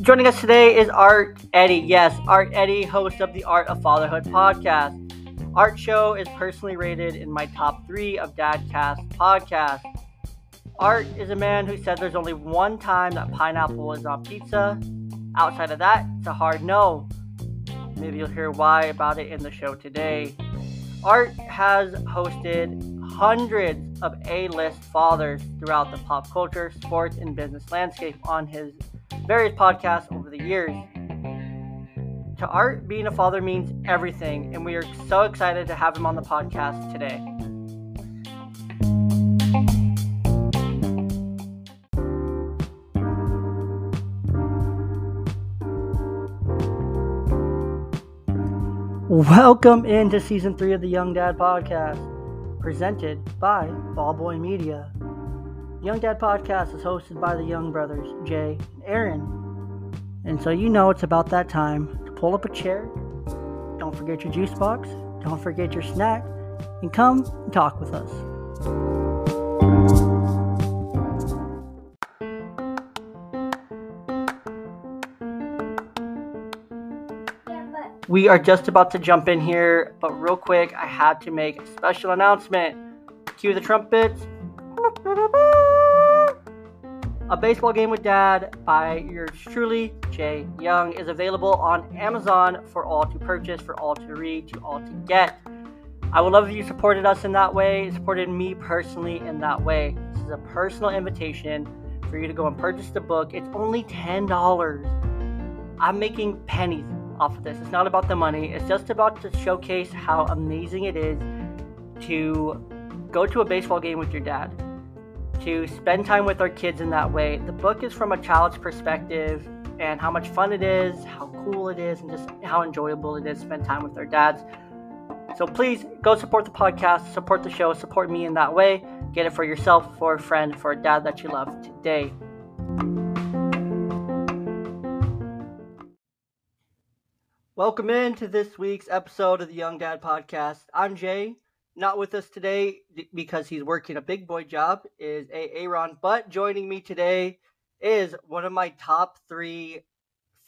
Joining us today is Art Eddy. Yes, Art Eddy, host of the Art of Fatherhood podcast. Art Show is personally rated in my top three of Dadcast podcasts. Art is a man who said there's only one time that pineapple is on pizza. Outside of that, it's a hard no. Maybe you'll hear why about it in the show today. Art has hosted hundreds of A list fathers throughout the pop culture, sports, and business landscape on his various podcasts over the years. To Art, being a father means everything, and we are so excited to have him on the podcast today. Welcome into season three of the Young Dad Podcast, presented by Ballboy Media. Young Dad Podcast is hosted by the Young brothers, Jey and Aaron. And so you know it's about that time to pull up a chair, don't forget your juice box, don't forget your snack, and come and talk with us. We are just about to jump in here, but real quick, I had to make a special announcement. Cue the trumpets. A Baseball Game with Dad by yours truly, Jey Young, is available on Amazon for all to purchase, for all to read, to all to get. I would love if you supported us in that way, supported me personally in that way. This is a personal invitation for you to go and purchase the book. It's only $10. I'm making pennies off of this. It's not about the money, it's just about to showcase how amazing it is to go to a baseball game with your dad, to spend time with our kids in that way. The book is from a child's perspective and how much fun it is, how cool it is, and just how enjoyable it is to spend time with our dads. So please go support the podcast, support the show, support me in that way. Get it for yourself, for a friend, for a dad that you love today. Welcome in to this week's episode of the Young Dad Podcast. I'm Jey. Not with us today because he's working a big boy job is Aaron, but joining me today is one of my top three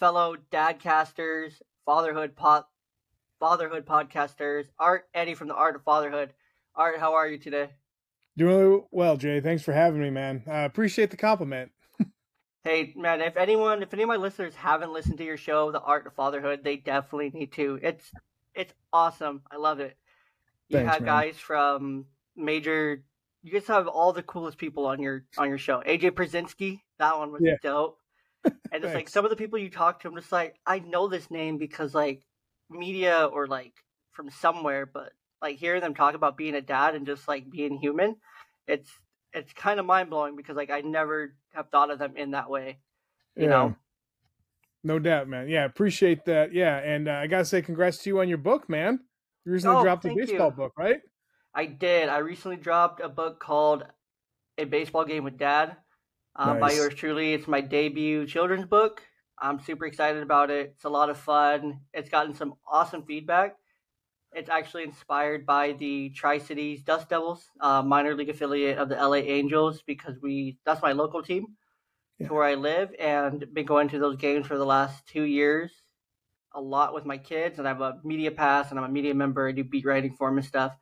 fellow dadcasters, fatherhood fatherhood podcasters, Art Eddy from the Art of Fatherhood. Art, how are you today? Doing well, Jey. Thanks for having me, man. I appreciate the compliment. Hey man, if anyone, if any of my listeners haven't listened to your show, The Art of Fatherhood, they definitely need to. It's it's awesome. I love it. You Thanks, have man. guys from major. You guys have all the coolest people on your on your show. AJ Pierzynski, that one was Yeah. dope. And it's like some of the people you talk to, I'm just like, I know this name because like media or like from somewhere, but like hearing them talk about being a dad and just like being human, it's it's kind of mind blowing because like I never have thought of them in that way. You Yeah. know, No doubt, man. Yeah, appreciate that. Yeah, and uh, I gotta say, congrats to you on your book, man. You recently Oh, dropped a baseball you. book, right? I did. I recently dropped a book called A Baseball Game with Dad um, by yours truly. It's my debut children's book. I'm super excited about it. It's a lot of fun. It's gotten some awesome feedback. It's actually inspired by the Tri Cities Dust Devils, uh, minor league affiliate of the LA Angels, because we that's my local team. Yeah. to where I live and been going to those games for the last two years a lot with my kids and I have a media pass and I'm a media member. I do beat writing for them and stuff.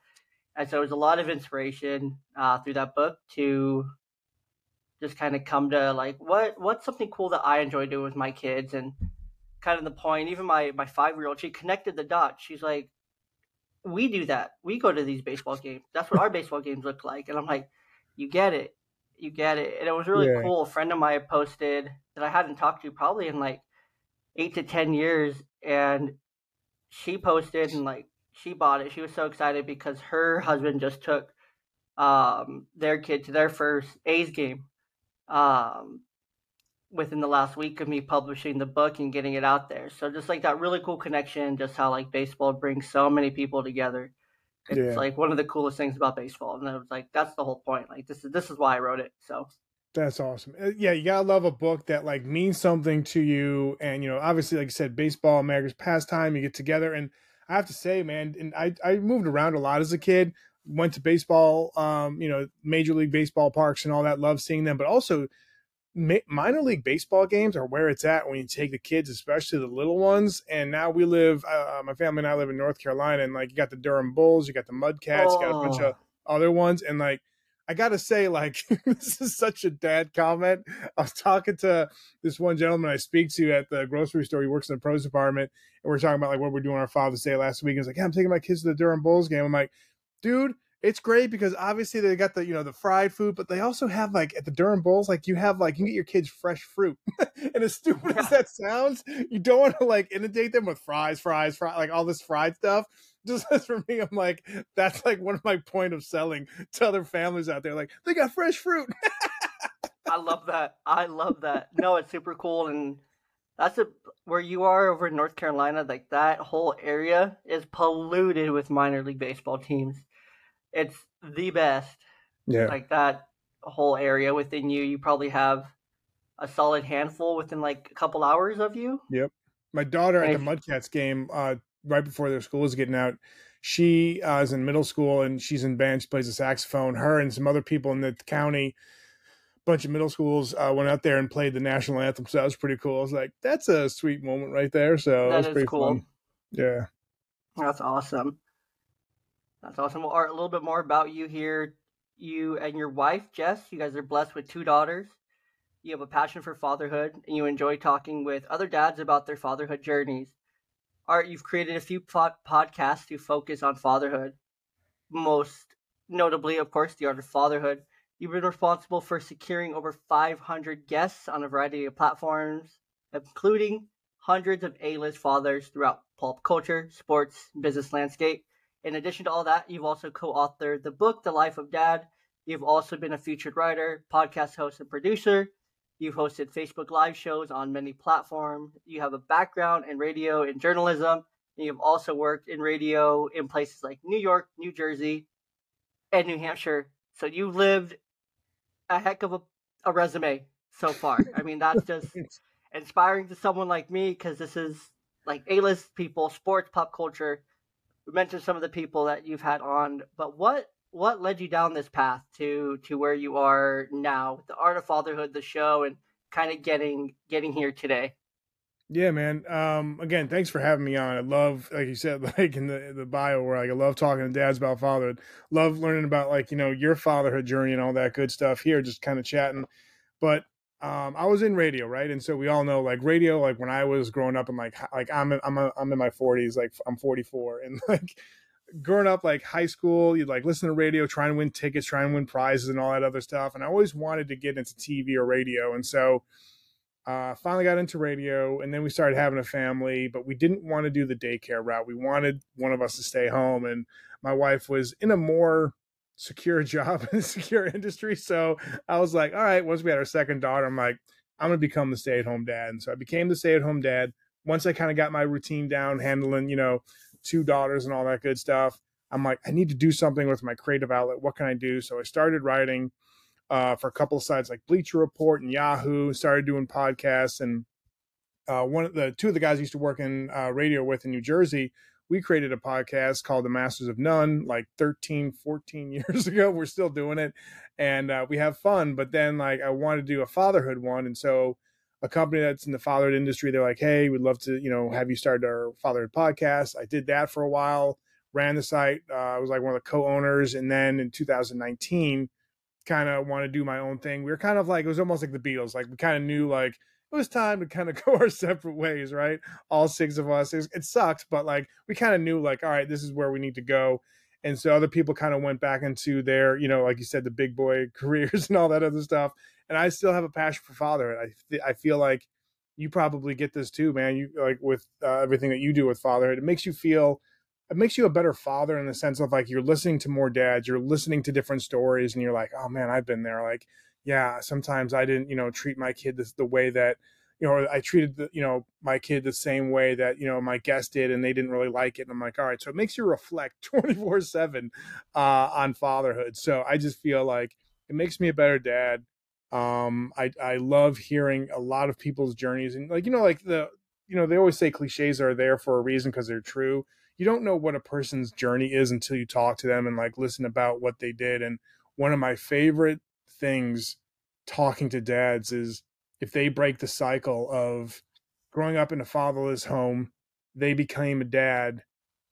And so it was a lot of inspiration uh, through that book to just kind of come to like what what's something cool that I enjoy doing with my kids and kind of the point. Even my my five year old, she connected the dots. She's like, we do that. We go to these baseball games. That's what our baseball games look like. And I'm like, you get it you get it. And it was really Yeah. cool. A friend of mine posted that I hadn't talked to probably in like eight to ten years, and she posted and like she bought it. She was so excited because her husband just took um their kid to their first A's game um within the last week of me publishing the book and getting it out there. So just like that really cool connection, just how like baseball brings so many people together. It's Yeah. like one of the coolest things about baseball. And I was like, that's the whole point. Like this is this is why I wrote it. So That's awesome. Uh, Yeah, you gotta love a book that like means something to you, and you know, obviously, like you said, baseball, America's pastime. You get together, and I have to say, man, and I I moved around a lot as a kid. went to baseball, um, you know, major league baseball parks and all that. Love seeing them, but also minor league baseball games are where it's at when you take the kids, especially the little ones. And now we live, uh, my family and I live in North Carolina, and like you got the Durham Bulls, you got the Mudcats, oh. you got a bunch of oh. other ones, and like I gotta say, like, this is such a dad comment. I was talking to this one gentleman I speak to at the grocery store. He works in the pros department, and we're talking about like what we're doing our Father's Day last week. He's like, "Yeah, I'm taking my kids to the Durham Bulls game." I'm like, "Dude, it's great because obviously they got the you know the fried food, but they also have like at the Durham Bulls, like you have like you can get your kids fresh fruit. and as stupid as that sounds, you don't want to like inundate them with fries, fries, fries, like all this fried stuff. Just as for me, I'm like that's like one of my point of selling to other families out there. Like they got fresh fruit. I love that. I love that. No, it's super cool and that's a where you are over in North Carolina. Like that whole area is polluted with minor league baseball teams it's the best. Yeah. Like that whole area within you, you probably have a solid handful within like a couple hours of you. Yep. My daughter at the Mudcats game, uh, right before their school is getting out, she uh, is in middle school and she's in band. She plays the saxophone. Her and some other people in the county, bunch of middle schools, uh, went out there and played the national anthem. So that was pretty cool. I was like, that's a sweet moment right there. So that, that was pretty cool. Fun. Yeah. That's awesome. That's awesome. Well, Art, a little bit more about you here. You and your wife, Jess, you guys are blessed with two daughters. You have a passion for fatherhood, and you enjoy talking with other dads about their fatherhood journeys. Art, you've created a few pod- podcasts to focus on fatherhood. Most notably, of course, The Art of Fatherhood. You've been responsible for securing over 500 guests on a variety of platforms, including hundreds of A-list fathers throughout pop culture, sports, business landscape. In addition to all that, you've also co authored the book, The Life of Dad. You've also been a featured writer, podcast host, and producer. You've hosted Facebook Live shows on many platforms. You have a background in radio and journalism. And you've also worked in radio in places like New York, New Jersey, and New Hampshire. So you've lived a heck of a, a resume so far. I mean, that's just inspiring to someone like me because this is like A list people, sports, pop culture mentioned some of the people that you've had on, but what what led you down this path to to where you are now with the art of fatherhood, the show, and kind of getting getting here today? Yeah, man. Um, again, thanks for having me on. I love, like you said, like in the the bio, where like I love talking to dads about fatherhood. Love learning about like you know your fatherhood journey and all that good stuff. Here, just kind of chatting. But um, I was in radio, right? And so we all know like radio, like when I was growing up and like, like I'm, I'm, a, I'm in my forties, like I'm 44 and like growing up, like high school, you'd like listen to radio, try and win tickets, try and win prizes and all that other stuff. And I always wanted to get into TV or radio. And so, uh, finally got into radio and then we started having a family, but we didn't want to do the daycare route. We wanted one of us to stay home. And my wife was in a more secure job in a secure industry. So I was like, all right, once we had our second daughter, I'm like, I'm going to become the stay at home dad. And so I became the stay at home dad. Once I kind of got my routine down, handling, you know, two daughters and all that good stuff, I'm like, I need to do something with my creative outlet. What can I do? So I started writing uh, for a couple of sites like Bleacher Report and Yahoo, started doing podcasts. And uh, one of the two of the guys I used to work in uh, radio with in New Jersey we created a podcast called the Masters of None like 13, 14 years ago. We're still doing it and uh, we have fun. But then, like, I wanted to do a fatherhood one. And so, a company that's in the fatherhood industry, they're like, hey, we'd love to, you know, have you start our fatherhood podcast. I did that for a while, ran the site. Uh, I was like one of the co owners. And then in 2019, kind of want to do my own thing. We were kind of like, it was almost like the Beatles. Like, we kind of knew, like, it was time to kind of go our separate ways, right? All six of us. It, sucked, but like we kind of knew, like, all right, this is where we need to go. And so other people kind of went back into their, you know, like you said, the big boy careers and all that other stuff. And I still have a passion for fatherhood. I I feel like you probably get this too, man. You like with uh, everything that you do with fatherhood, it makes you feel it makes you a better father in the sense of like you're listening to more dads, you're listening to different stories, and you're like, oh man, I've been there. Like yeah, sometimes I didn't, you know, treat my kid this, the way that, you know, I treated the, you know, my kid the same way that, you know, my guest did and they didn't really like it. And I'm like, all right, so it makes you reflect 24 seven, uh, on fatherhood. So I just feel like it makes me a better dad. Um, I, I love hearing a lot of people's journeys and like, you know, like the, you know, they always say cliches are there for a reason because they're true. you don't know what a person's journey is until you talk to them and like listen about what they did. And one of my favorite things talking to dads is if they break the cycle of growing up in a fatherless home, they became a dad.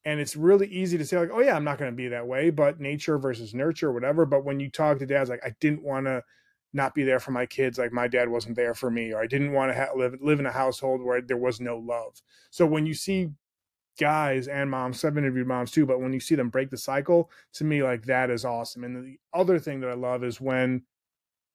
And it's really easy to say, like, oh, yeah, I'm not going to be that way, but nature versus nurture, whatever. But when you talk to dads, like, I didn't want to not be there for my kids like my dad wasn't there for me or i didn't want to ha- live live in a household where there was no love so when you see guys and moms i've interviewed moms too but when you see them break the cycle to me like that is awesome and the other thing that i love is when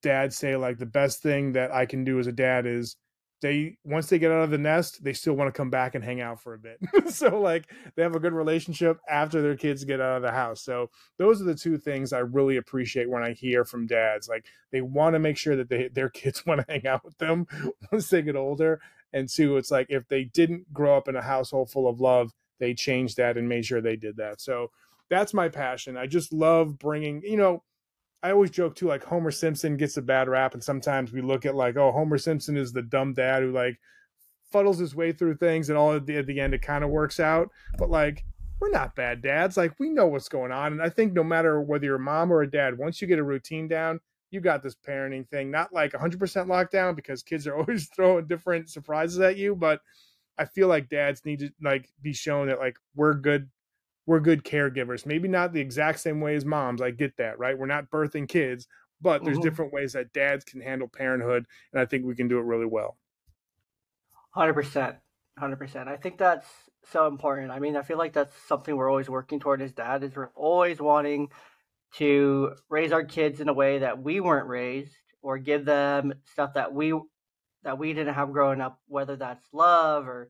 dads say like the best thing that i can do as a dad is they once they get out of the nest, they still want to come back and hang out for a bit. so like they have a good relationship after their kids get out of the house. So those are the two things I really appreciate when I hear from dads. Like they want to make sure that they, their kids want to hang out with them once they get older. And two, it's like if they didn't grow up in a household full of love, they changed that and made sure they did that. So that's my passion. I just love bringing, you know, I always joke too, like Homer Simpson gets a bad rap, and sometimes we look at like, oh, Homer Simpson is the dumb dad who like fuddles his way through things, and all at the, at the end it kind of works out. But like, we're not bad dads. Like, we know what's going on, and I think no matter whether you're a mom or a dad, once you get a routine down, you got this parenting thing. Not like 100% lockdown because kids are always throwing different surprises at you, but I feel like dads need to like be shown that like we're good we're good caregivers. Maybe not the exact same way as moms. I get that, right? We're not birthing kids, but there's mm-hmm. different ways that dads can handle parenthood, and I think we can do it really well. Hundred percent, hundred percent. I think that's so important. I mean, I feel like that's something we're always working toward as dad. Is we're always wanting to raise our kids in a way that we weren't raised, or give them stuff that we that we didn't have growing up, whether that's love or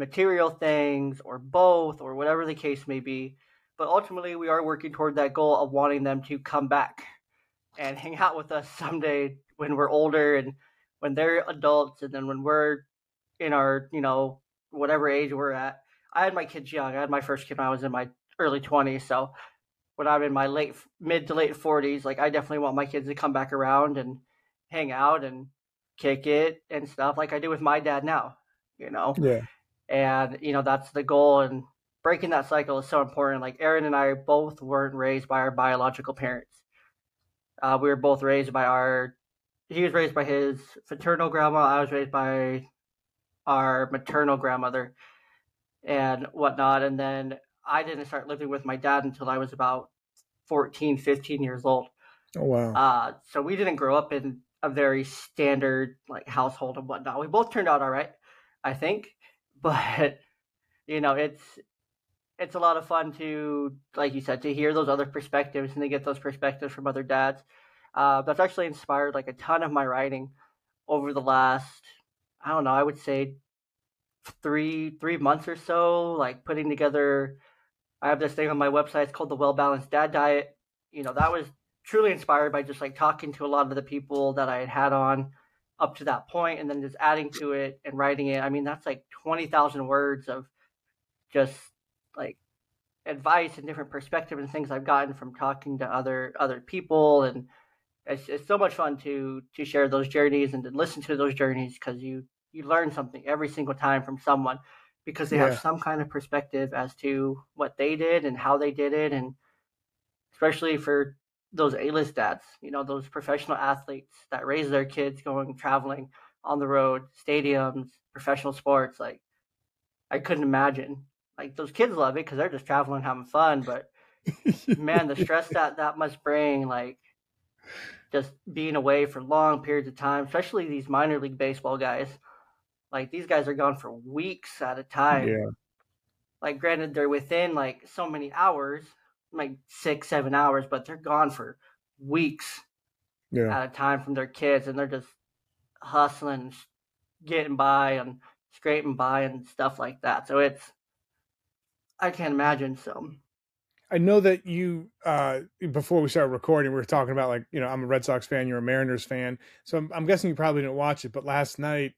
material things or both or whatever the case may be. But ultimately, we are working toward that goal of wanting them to come back and hang out with us someday when we're older and when they're adults and then when we're in our, you know, whatever age we're at. I had my kids young. I had my first kid when I was in my early 20s. So when I'm in my late, mid to late 40s, like I definitely want my kids to come back around and hang out and kick it and stuff like I do with my dad now, you know? Yeah and you know that's the goal and breaking that cycle is so important. Like aaron and i both weren't raised by our biological parents. Uh, we were both raised by our he was raised by his paternal grandma i was raised by our maternal grandmother and whatnot. And then i didn't start living with my dad until i was about 14 15 years old. Oh wow. Uh, so we didn't grow up in a very standard like household and whatnot. We both turned out all right i think but you know it's it's a lot of fun to like you said to hear those other perspectives and to get those perspectives from other dads. Uh, that's actually inspired like a ton of my writing over the last i don't know i would say three three months or so like putting together i have this thing on my website it's called the well balanced dad diet. You know that was truly inspired by just like talking to a lot of the people that i had had on up to that point and then just adding to it and writing it. I mean, that's like 20,000 words of just like advice and different perspective and things I've gotten from talking to other other people and it's, it's so much fun to to share those journeys and to listen to those journeys because you you learn something every single time from someone because they yeah. have some kind of perspective as to what they did and how they did it and especially for those A-list dads, you know, those professional athletes that raise their kids going traveling on the road, stadiums, professional sports. Like, I couldn't imagine. Like those kids love it because they're just traveling, having fun. But man, the stress that that must bring, like just being away for long periods of time, especially these minor league baseball guys. Like these guys are gone for weeks at a time. Yeah. Like, granted, they're within like so many hours, like six, seven hours, but they're gone for weeks yeah. at a time from their kids, and they're just hustling, getting by, and scraping by, and stuff like that. So it's, I can't imagine. So I know that you, uh, before we started recording, we were talking about like, you know, I'm a Red Sox fan, you're a Mariners fan. So I'm, I'm guessing you probably didn't watch it, but last night,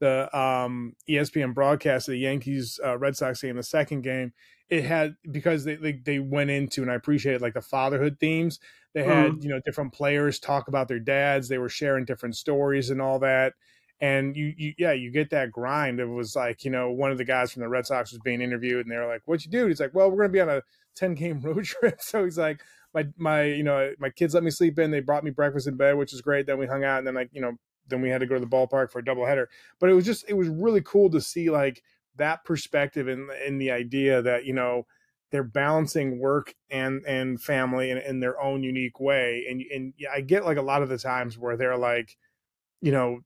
the um, ESPN broadcast of the Yankees uh, Red Sox game, the second game, it had because they, they, they went into and I appreciated like the fatherhood themes. They had mm. you know different players talk about their dads. They were sharing different stories and all that. and you, you yeah you get that grind it was like you know one of the guys from the red sox was being interviewed and they were like what you do he's like well we're gonna be on a 10 game road trip so he's like my my you know my kids let me sleep in they brought me breakfast in bed which is great then we hung out and then like you know then we had to go to the ballpark for a doubleheader but it was just it was really cool to see like that perspective and in the idea that you know they're balancing work and and family in, in their own unique way and and i get like a lot of the times where they're like you know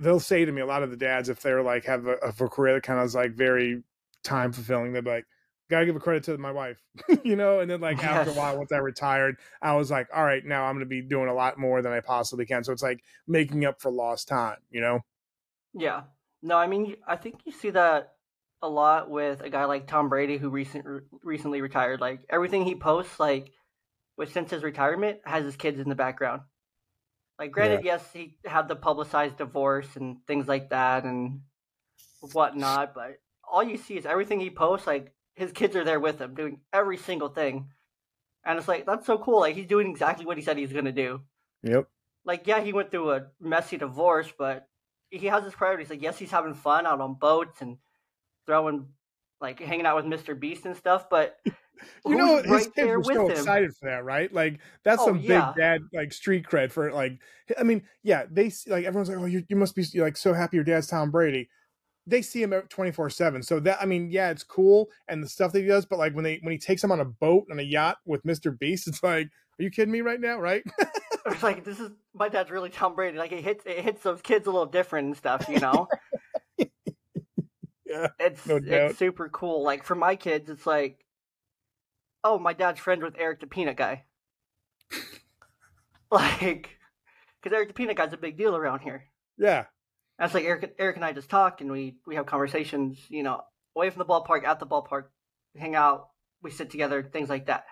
they'll say to me a lot of the dads if they're like have a, a career that kind of is like very time fulfilling they're like gotta give a credit to my wife you know and then like yes. after a while once i retired i was like all right now i'm gonna be doing a lot more than i possibly can so it's like making up for lost time you know yeah no i mean i think you see that a lot with a guy like tom brady who recent recently retired like everything he posts like with since his retirement has his kids in the background like, granted, yeah. yes, he had the publicized divorce and things like that and whatnot, but all you see is everything he posts. Like, his kids are there with him, doing every single thing, and it's like that's so cool. Like, he's doing exactly what he said he's gonna do. Yep. Like, yeah, he went through a messy divorce, but he has his priorities. Like, yes, he's having fun out on boats and throwing, like, hanging out with Mr. Beast and stuff, but you know his right kids were so him. excited for that right like that's oh, some yeah. big dad like street cred for like i mean yeah they like everyone's like oh you, you must be like so happy your dad's tom brady they see him 24 7 so that i mean yeah it's cool and the stuff that he does but like when they when he takes him on a boat on a yacht with mr beast it's like are you kidding me right now right it's like this is my dad's really tom brady like it hits it hits those kids a little different and stuff you know yeah it's no it's super cool like for my kids it's like oh, my dad's friends with Eric the Peanut Guy. like, because Eric the Peanut Guy's a big deal around here. Yeah. That's like Eric, Eric and I just talk and we we have conversations, you know, away from the ballpark, at the ballpark, hang out, we sit together, things like that.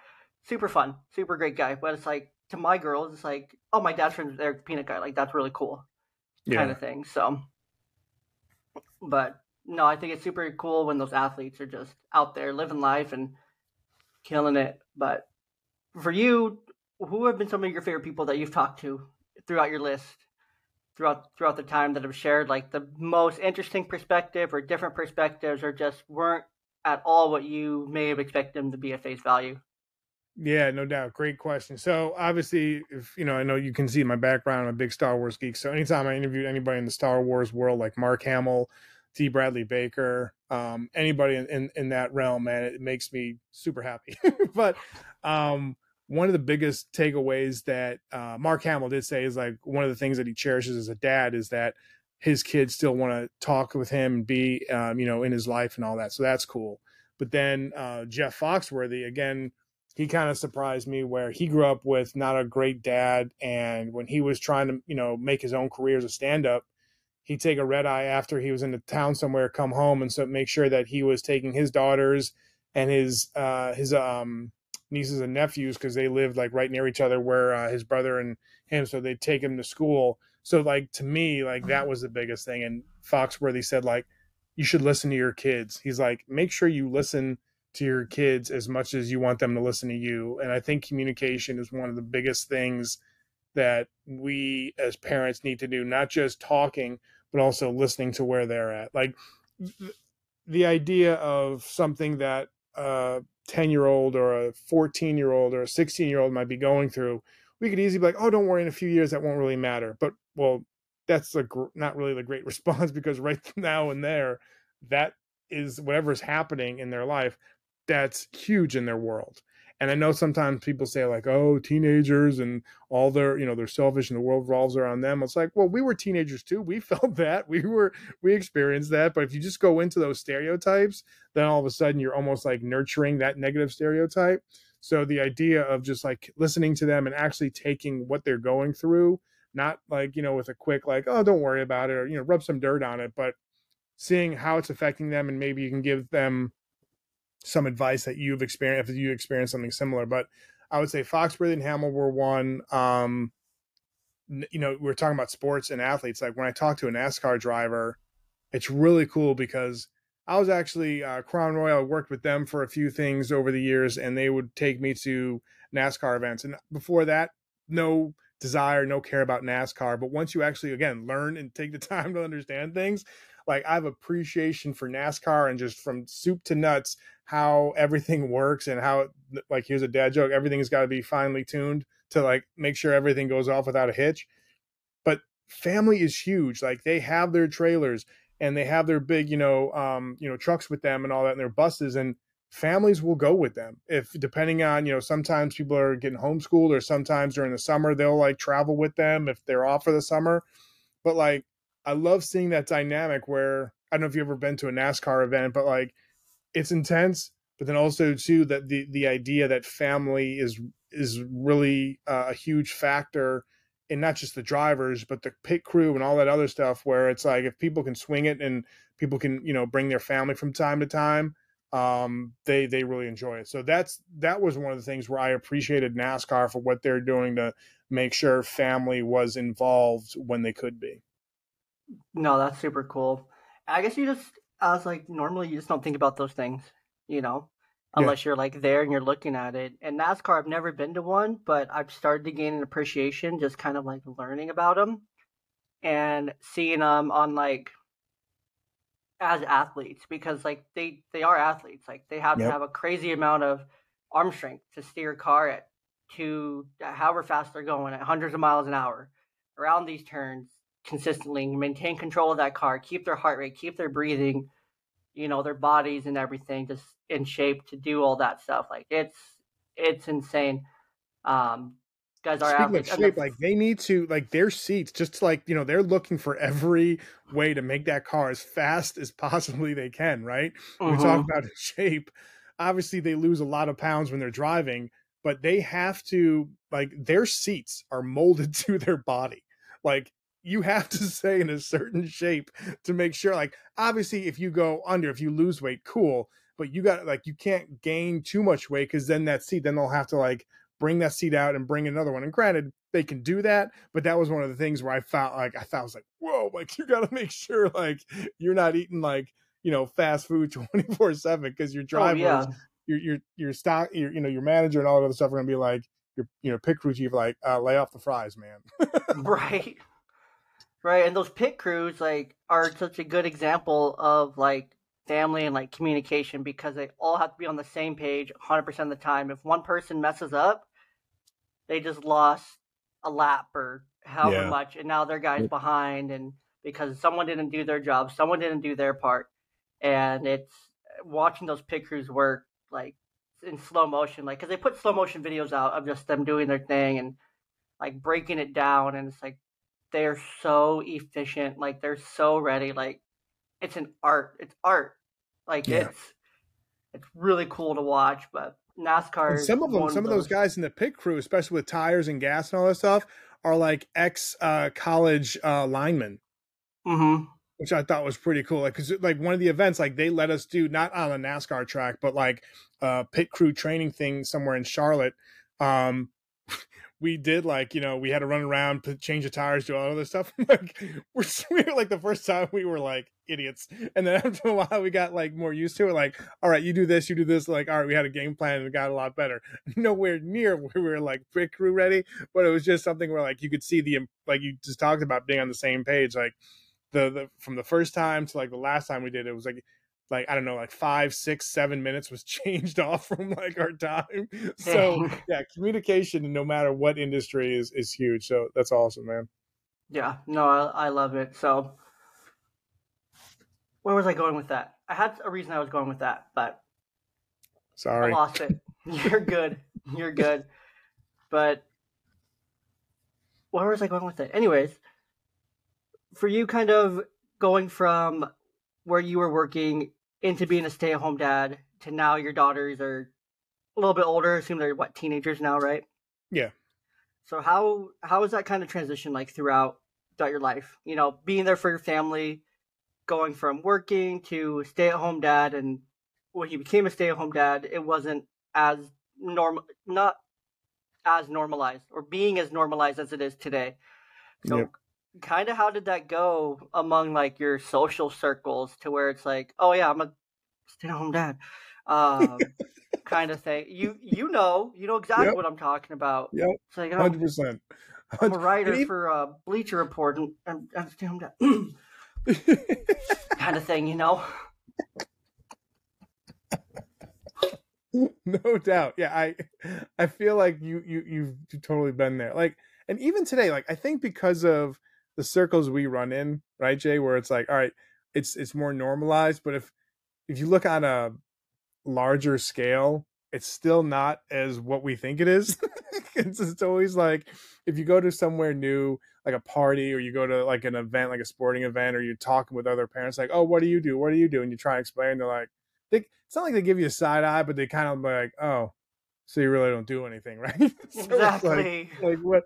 Super fun, super great guy. But it's like to my girls, it's like, oh, my dad's friends with Eric Peanut Guy. Like that's really cool, yeah. kind of thing. So, but no, I think it's super cool when those athletes are just out there living life and killing it. But for you, who have been some of your favorite people that you've talked to throughout your list, throughout throughout the time that have shared like the most interesting perspective or different perspectives, or just weren't at all what you may have expected them to be at face value? Yeah, no doubt. Great question. So obviously, if you know, I know you can see my background. I'm a big Star Wars geek. So anytime I interviewed anybody in the Star Wars world, like Mark Hamill, Dee Bradley Baker, um, anybody in, in, in, that realm, man, it makes me super happy. but um, one of the biggest takeaways that uh, Mark Hamill did say is like one of the things that he cherishes as a dad is that his kids still want to talk with him and be, um, you know, in his life and all that. So that's cool. But then uh, Jeff Foxworthy, again, he kind of surprised me where he grew up with not a great dad. And when he was trying to, you know, make his own career as a stand up, he'd take a red eye after he was in the town somewhere, come home, and so make sure that he was taking his daughters and his uh, his um, nieces and nephews because they lived like right near each other, where uh, his brother and him, so they'd take him to school. So like to me, like that was the biggest thing. And Foxworthy said like you should listen to your kids. He's like make sure you listen to your kids as much as you want them to listen to you. And I think communication is one of the biggest things that we as parents need to do, not just talking, but also listening to where they're at. Like the idea of something that a 10 year old or a 14 year old or a 16 year old might be going through, we could easily be like, oh, don't worry, in a few years that won't really matter. But, well, that's a gr- not really the great response because right now and there, that is whatever's happening in their life, that's huge in their world. And I know sometimes people say like, "Oh, teenagers and all their, you know, they're selfish and the world revolves around them." It's like, well, we were teenagers too. We felt that. We were we experienced that. But if you just go into those stereotypes, then all of a sudden you're almost like nurturing that negative stereotype. So the idea of just like listening to them and actually taking what they're going through, not like, you know, with a quick like, "Oh, don't worry about it," or you know, rub some dirt on it, but seeing how it's affecting them and maybe you can give them some advice that you've experienced if you experienced something similar. But I would say Foxworthy and Hamill were one. Um, you know, we are talking about sports and athletes. Like when I talk to a NASCAR driver, it's really cool because I was actually uh, Crown Royal. worked with them for a few things over the years, and they would take me to NASCAR events. And before that, no desire, no care about NASCAR. But once you actually, again, learn and take the time to understand things, like I have appreciation for NASCAR and just from soup to nuts how everything works and how like here's a dad joke everything's got to be finely tuned to like make sure everything goes off without a hitch. But family is huge like they have their trailers and they have their big you know um you know trucks with them and all that and their buses and families will go with them. If depending on you know sometimes people are getting homeschooled or sometimes during the summer they'll like travel with them if they're off for the summer. But like i love seeing that dynamic where i don't know if you've ever been to a nascar event but like it's intense but then also too that the the idea that family is is really uh, a huge factor in not just the drivers but the pit crew and all that other stuff where it's like if people can swing it and people can you know bring their family from time to time um, they they really enjoy it. So that's that was one of the things where I appreciated NASCAR for what they're doing to make sure family was involved when they could be. No, that's super cool. I guess you just I was like normally you just don't think about those things, you know, unless yeah. you're like there and you're looking at it. And NASCAR, I've never been to one, but I've started to gain an appreciation just kind of like learning about them and seeing them on like as athletes because like they they are athletes like they have yep. to have a crazy amount of arm strength to steer a car at to however fast they're going at hundreds of miles an hour around these turns consistently maintain control of that car keep their heart rate keep their breathing you know their bodies and everything just in shape to do all that stuff like it's it's insane um guys are Speaking of shape, like they need to like their seats, just like you know, they're looking for every way to make that car as fast as possibly they can. Right? Mm-hmm. We talk mm-hmm. about shape. Obviously, they lose a lot of pounds when they're driving, but they have to like their seats are molded to their body. Like you have to stay in a certain shape to make sure. Like obviously, if you go under, if you lose weight, cool. But you got like you can't gain too much weight because then that seat, then they'll have to like bring that seat out and bring another one. And granted, they can do that, but that was one of the things where I felt like I thought I was like, whoa, like you got to make sure like you're not eating like you know fast food 24 seven because your drivers, oh, yeah. your your your stock, your you know your manager and all that other stuff are gonna be like your you know pit crew chief like uh, lay off the fries, man. right, right, and those pit crews like are such a good example of like family and like communication because they all have to be on the same page 100% of the time. If one person messes up, they just lost a lap or however yeah. much, and now their guy's behind, and because someone didn't do their job, someone didn't do their part, and it's watching those pit crews work like in slow motion, like because they put slow motion videos out of just them doing their thing and like breaking it down, and it's like they're so efficient, like they're so ready, like it's an art, it's art, like yeah. it's it's really cool to watch, but NASCAR. And some of them, some of those guys in the pit crew, especially with tires and gas and all that stuff, are like ex uh, college uh, linemen. Mm-hmm. Which I thought was pretty cool. Like, cause like one of the events, like they let us do not on a NASCAR track, but like a pit crew training thing somewhere in Charlotte. Um, we did like you know we had to run around change the tires do all other stuff. Like we're, we were like the first time we were like idiots. And then after a while we got like more used to it like all right you do this you do this like all right we had a game plan and it got a lot better. Nowhere near where we were like pit crew ready but it was just something where like you could see the like you just talked about being on the same page like the, the from the first time to like the last time we did it was like like I don't know, like five, six, seven minutes was changed off from like our time. So yeah, communication, no matter what industry, is is huge. So that's awesome, man. Yeah, no, I, I love it. So where was I going with that? I had a reason I was going with that, but sorry, I lost it. You're good. You're good. But where was I going with it? Anyways, for you, kind of going from where you were working into being a stay-at-home dad to now your daughters are a little bit older. I assume they're what teenagers now, right? Yeah. So how how is that kind of transition like throughout throughout your life? You know, being there for your family, going from working to stay-at-home dad, and when he became a stay-at-home dad, it wasn't as normal, not as normalized or being as normalized as it is today. So yep kind of how did that go among like your social circles to where it's like, oh yeah, I'm a stay-at-home dad, um, kind of thing. You you know you know exactly yep. what I'm talking about. Yep, hundred percent, I'm a writer even, for a Bleacher Report and, and, and kind of thing, you know. no doubt. Yeah, I I feel like you you you've totally been there. Like, and even today, like I think because of the circles we run in, right, Jey, where it's like, all right, it's it's more normalized. But if if you look on a larger scale, it's still not as what we think it is. it's, it's always like if you go to somewhere new, like a party, or you go to like an event, like a sporting event, or you're talking with other parents, like, oh, what do you do? What do you do? And you try and explain, they're like, they, it's not like they give you a side eye, but they kind of like, oh, so you really don't do anything, right? so exactly. Like, like, what?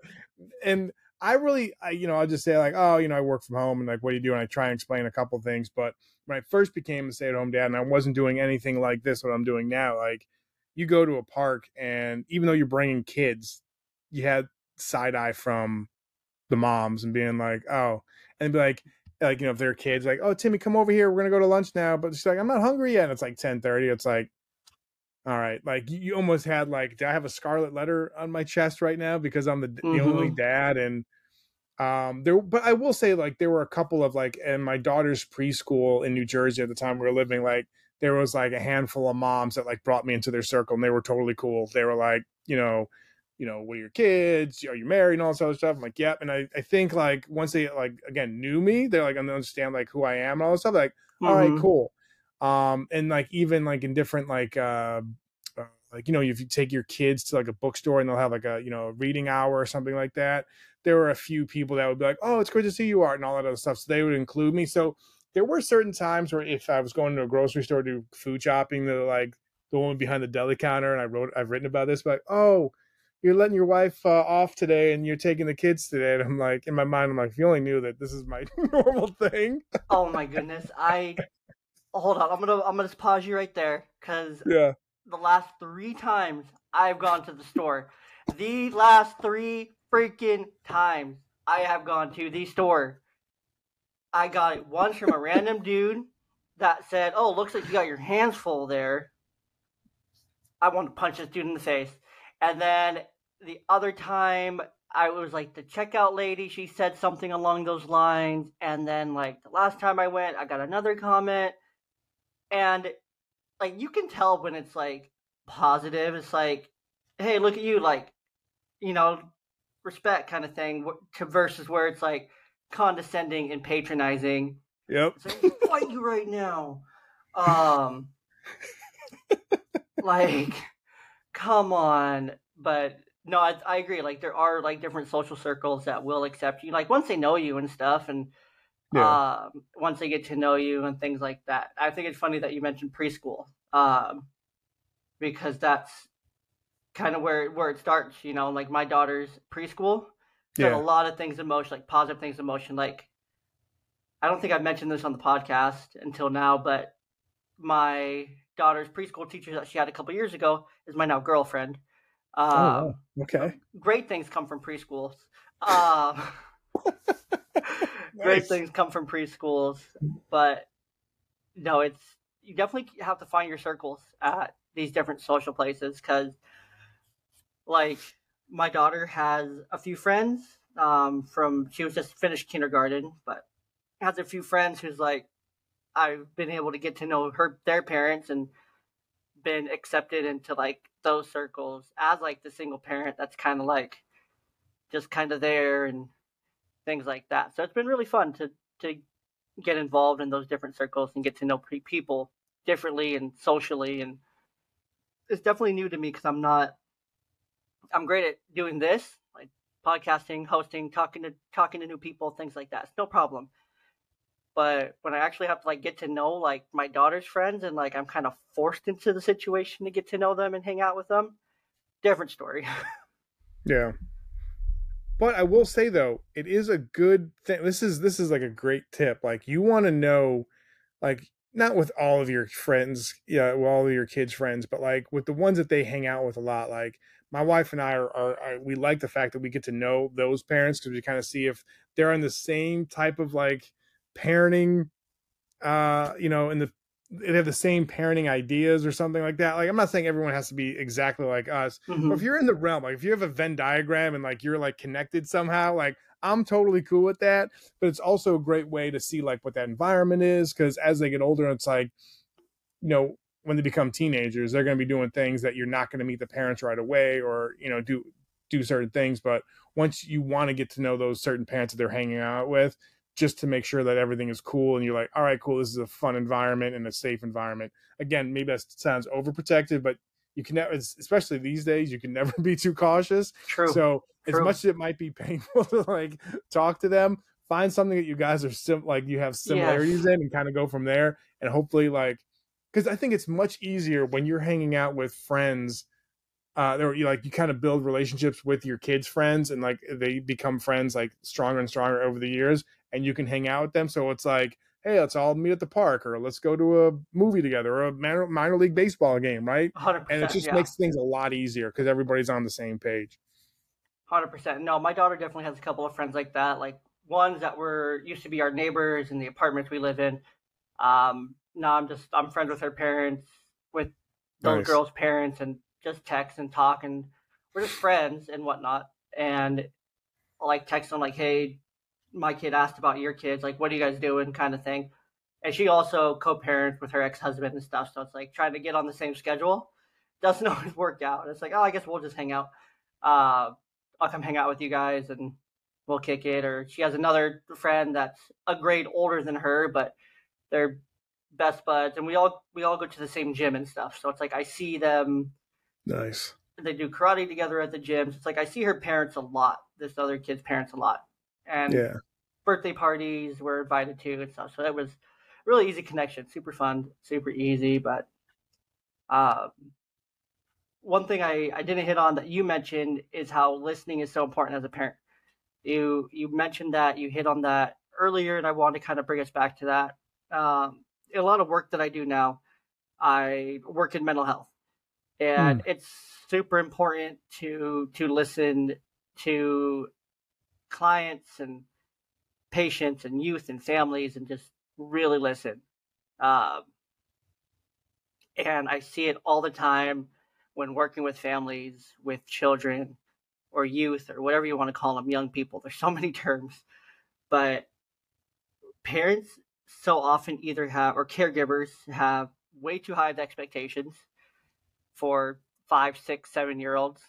And I really, I, you know, I'll just say like, oh, you know, I work from home and like, what do you do? And I try and explain a couple things. But when I first became a stay at home dad and I wasn't doing anything like this, what I'm doing now, like you go to a park and even though you're bringing kids, you had side eye from the moms and being like, oh, and be like, like you know, if they're kids, like, oh, Timmy, come over here, we're gonna go to lunch now. But she's like, I'm not hungry yet. And it's like ten thirty. It's like, all right, like you, almost had like, do I have a scarlet letter on my chest right now because I'm the, mm-hmm. the only dad and um there but i will say like there were a couple of like in my daughter's preschool in new jersey at the time we were living like there was like a handful of moms that like brought me into their circle and they were totally cool they were like you know you know, what are your kids? Are you married and all this other stuff? I'm like, yep. And I, I think like once they like again knew me, they're like i understand like who I am and all this stuff. Like, all mm-hmm. right, cool. Um, and like even like in different like uh, uh, like you know, if you take your kids to like a bookstore and they'll have like a you know a reading hour or something like that, there were a few people that would be like, oh, it's great to see you, Art, and all that other stuff. So they would include me. So there were certain times where if I was going to a grocery store to do food shopping, the like the woman behind the deli counter, and I wrote I've written about this, but oh you're letting your wife uh, off today and you're taking the kids today and i'm like in my mind i'm like if you only knew that this is my normal thing oh my goodness i hold on i'm gonna i'm gonna pause you right there because yeah the last three times i've gone to the store the last three freaking times i have gone to the store i got it once from a random dude that said oh looks like you got your hands full there i want to punch this dude in the face and then the other time I was like the checkout lady, she said something along those lines. And then like the last time I went, I got another comment. And like you can tell when it's like positive. It's like, hey, look at you, like, you know, respect kind of thing, to versus where it's like condescending and patronizing. Yep. It's like, fight you right now. Um, like come on. But no, I, I agree. Like there are like different social circles that will accept you. Like once they know you and stuff, and yeah. um, once they get to know you and things like that. I think it's funny that you mentioned preschool, um, because that's kind of where where it starts. You know, like my daughter's preschool. Yeah. a lot of things in motion, like positive things in motion. Like I don't think I've mentioned this on the podcast until now, but my daughter's preschool teacher that she had a couple years ago is my now girlfriend. Oh, um, oh, okay. Great things come from preschools. Um, nice. Great things come from preschools, but no, it's you definitely have to find your circles at these different social places because, like, my daughter has a few friends um, from she was just finished kindergarten, but has a few friends who's like I've been able to get to know her their parents and been accepted into like those circles as like the single parent that's kind of like just kind of there and things like that. So it's been really fun to to get involved in those different circles and get to know people differently and socially and it's definitely new to me because I'm not I'm great at doing this like podcasting, hosting, talking to talking to new people, things like that. It's no problem but when I actually have to like get to know like my daughter's friends and like I'm kind of forced into the situation to get to know them and hang out with them, different story. yeah. But I will say though, it is a good thing. This is this is like a great tip. Like you want to know like not with all of your friends, yeah, with all of your kids' friends, but like with the ones that they hang out with a lot. Like my wife and I are, are, are we like the fact that we get to know those parents because we kind of see if they're in the same type of like parenting uh you know in the they have the same parenting ideas or something like that. Like I'm not saying everyone has to be exactly like us, mm-hmm. but if you're in the realm, like if you have a Venn diagram and like you're like connected somehow, like I'm totally cool with that. But it's also a great way to see like what that environment is because as they get older, it's like, you know, when they become teenagers, they're going to be doing things that you're not going to meet the parents right away or you know do do certain things. But once you want to get to know those certain parents that they're hanging out with, just to make sure that everything is cool and you're like, all right, cool, this is a fun environment and a safe environment. Again, maybe that sounds overprotective, but you can never, especially these days, you can never be too cautious. True. So True. as much as it might be painful to like talk to them, find something that you guys are sim like you have similarities yes. in and kind of go from there. And hopefully like, cause I think it's much easier when you're hanging out with friends uh, or you like you kind of build relationships with your kids' friends, and like they become friends like stronger and stronger over the years and you can hang out with them. So it's like, hey, let's all meet at the park or let's go to a movie together or a minor, minor league baseball game, right? And it just yeah. makes things a lot easier because everybody's on the same page. Hundred percent. No, my daughter definitely has a couple of friends like that. Like ones that were used to be our neighbors in the apartments we live in. Um, now I'm just I'm friends with her parents, with those nice. girls' parents, and just text and talk, and we're just friends and whatnot. And I like text them like, hey, my kid asked about your kids, like, what are you guys doing, kind of thing. And she also co-parents with her ex-husband and stuff, so it's like trying to get on the same schedule doesn't always work out. It's like, oh, I guess we'll just hang out. Uh, I'll come hang out with you guys and we'll kick it. Or she has another friend that's a grade older than her, but they're best buds, and we all we all go to the same gym and stuff. So it's like I see them. Nice. They do karate together at the gyms. It's like I see her parents a lot. This other kid's parents a lot, and yeah birthday parties we're invited to and stuff. So that was really easy connection, super fun, super easy. But um, one thing I, I didn't hit on that you mentioned is how listening is so important as a parent. You you mentioned that you hit on that earlier, and I want to kind of bring us back to that. Um, a lot of work that I do now, I work in mental health, and hmm. it's super important to to listen to clients and patients and youth and families and just really listen. Um, and I see it all the time when working with families, with children or youth or whatever you want to call them, young people. There's so many terms, but parents so often either have, or caregivers have way too high of expectations for five, six, seven year olds,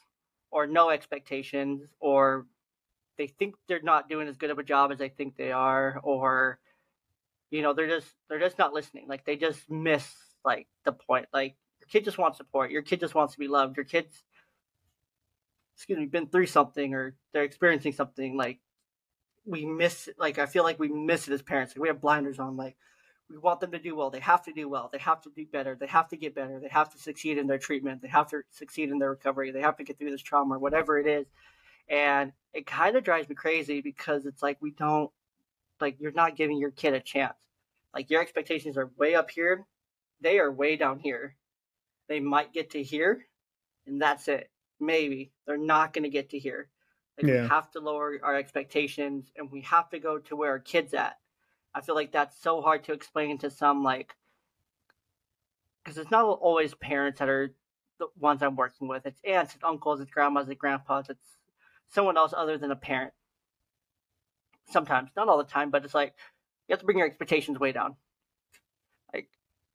or no expectations, or they think they're not doing as good of a job as they think they are or you know they're just they're just not listening. Like they just miss like the point. Like your kid just wants support. Your kid just wants to be loved. Your kid's excuse me been through something or they're experiencing something like we miss like i feel like we miss it as parents. Like we have blinders on like we want them to do well. They have to do well. They have to do better. They have to get better. They have to succeed in their treatment. They have to succeed in their recovery. They have to get through this trauma whatever it is and it kind of drives me crazy because it's like we don't like you're not giving your kid a chance. Like your expectations are way up here. They are way down here. They might get to here and that's it. Maybe. They're not going to get to here. Like yeah. we have to lower our expectations and we have to go to where our kids at. I feel like that's so hard to explain to some like because it's not always parents that are the ones i'm working with. It's aunts it's uncles it's grandmas it's grandpas it's someone else other than a parent. Sometimes, not all the time, but it's like you have to bring your expectations way down. Like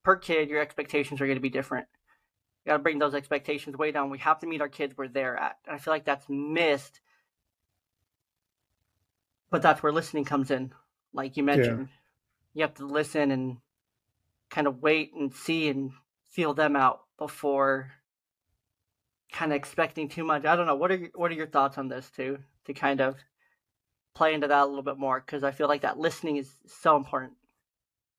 per kid, your expectations are going to be different. You got to bring those expectations way down. We have to meet our kids where they're at. And I feel like that's missed. But that's where listening comes in. Like you mentioned, yeah. you have to listen and kind of wait and see and feel them out before kind of expecting too much. I don't know. What are your, what are your thoughts on this too? To kind of play into that a little bit more because I feel like that listening is so important.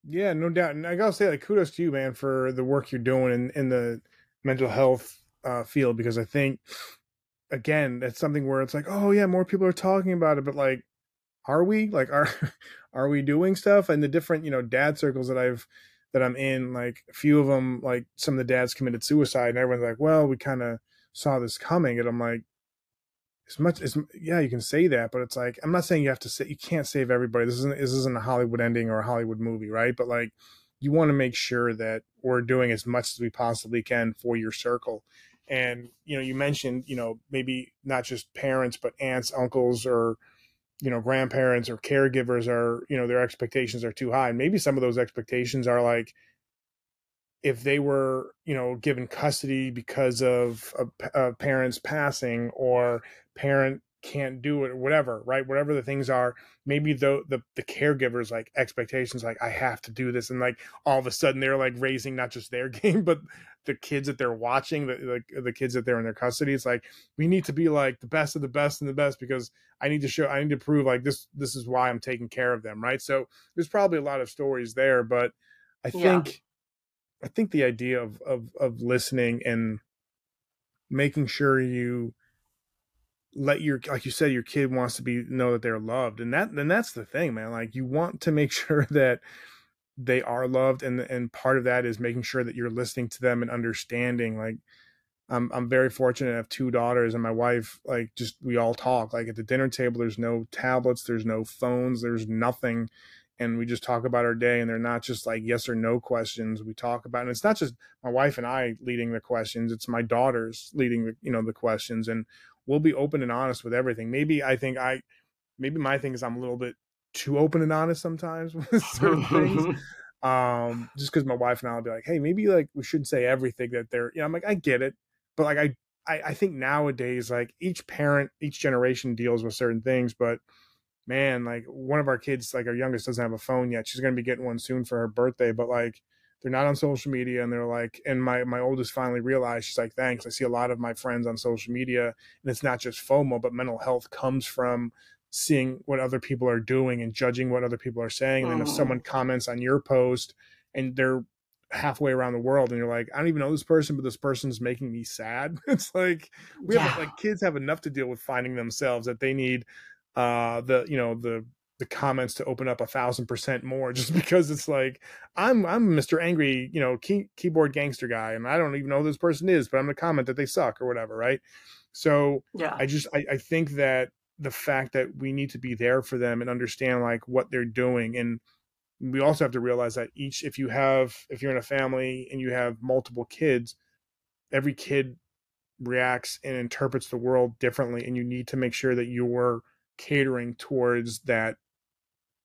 Yeah, no doubt. And I gotta say, like, kudos to you, man, for the work you're doing in in the mental health uh, field because I think, again, that's something where it's like, oh yeah, more people are talking about it, but like, are we like are are we doing stuff? And the different you know dad circles that I've that I'm in, like a few of them, like some of the dads committed suicide, and everyone's like, well, we kind of saw this coming, and I'm like, as much as yeah, you can say that, but it's like I'm not saying you have to say you can't save everybody. This isn't this isn't a Hollywood ending or a Hollywood movie, right? But like you want to make sure that we're doing as much as we possibly can for your circle. And you know, you mentioned you know maybe not just parents, but aunts, uncles, or you know grandparents or caregivers are you know their expectations are too high. And maybe some of those expectations are like if they were you know given custody because of a, a parent's passing or parent can't do it or whatever right? Whatever the things are maybe the, the the caregivers like expectations like i have to do this and like all of a sudden they're like raising not just their game but the kids that they're watching the like the kids that they're in their custody. It's like we need to be like the best of the best and the best because i need to show i need to prove like this this is why i'm taking care of them right? So there's probably a lot of stories there but i think yeah. I think the idea of of of listening and making sure you let your like you said your kid wants to be know that they're loved and that and that's the thing man like you want to make sure that they are loved and and part of that is making sure that you're listening to them and understanding like I'm I'm very fortunate to have two daughters and my wife like just we all talk like at the dinner table there's no tablets there's no phones there's nothing and we just talk about our day and they're not just like yes or no questions we talk about and it's not just my wife and I leading the questions it's my daughters leading the you know the questions and we'll be open and honest with everything. Maybe I think I, maybe my thing is I'm a little bit too open and honest sometimes with certain things. Um, just because my wife and I'll be like, hey, maybe like we shouldn't say everything that they're. You know, I'm like, I get it, but like I, I, I think nowadays like each parent, each generation deals with certain things, but man, like one of our kids, like our youngest, doesn't have a phone yet. She's gonna be getting one soon for her birthday, but like they're not on social media and they're like and my my oldest finally realized she's like thanks i see a lot of my friends on social media and it's not just fomo but mental health comes from seeing what other people are doing and judging what other people are saying and then if mm. someone comments on your post and they're halfway around the world and you're like i don't even know this person but this person's making me sad it's like we yeah. have like kids have enough to deal with finding themselves that they need uh the you know the the comments to open up a thousand percent more just because it's like I'm I'm Mr. Angry, you know, key, keyboard gangster guy, and I don't even know who this person is, but I'm gonna comment that they suck or whatever, right? So yeah, I just I, I think that the fact that we need to be there for them and understand like what they're doing and we also have to realize that each if you have if you're in a family and you have multiple kids every kid reacts and interprets the world differently and you need to make sure that you're catering towards that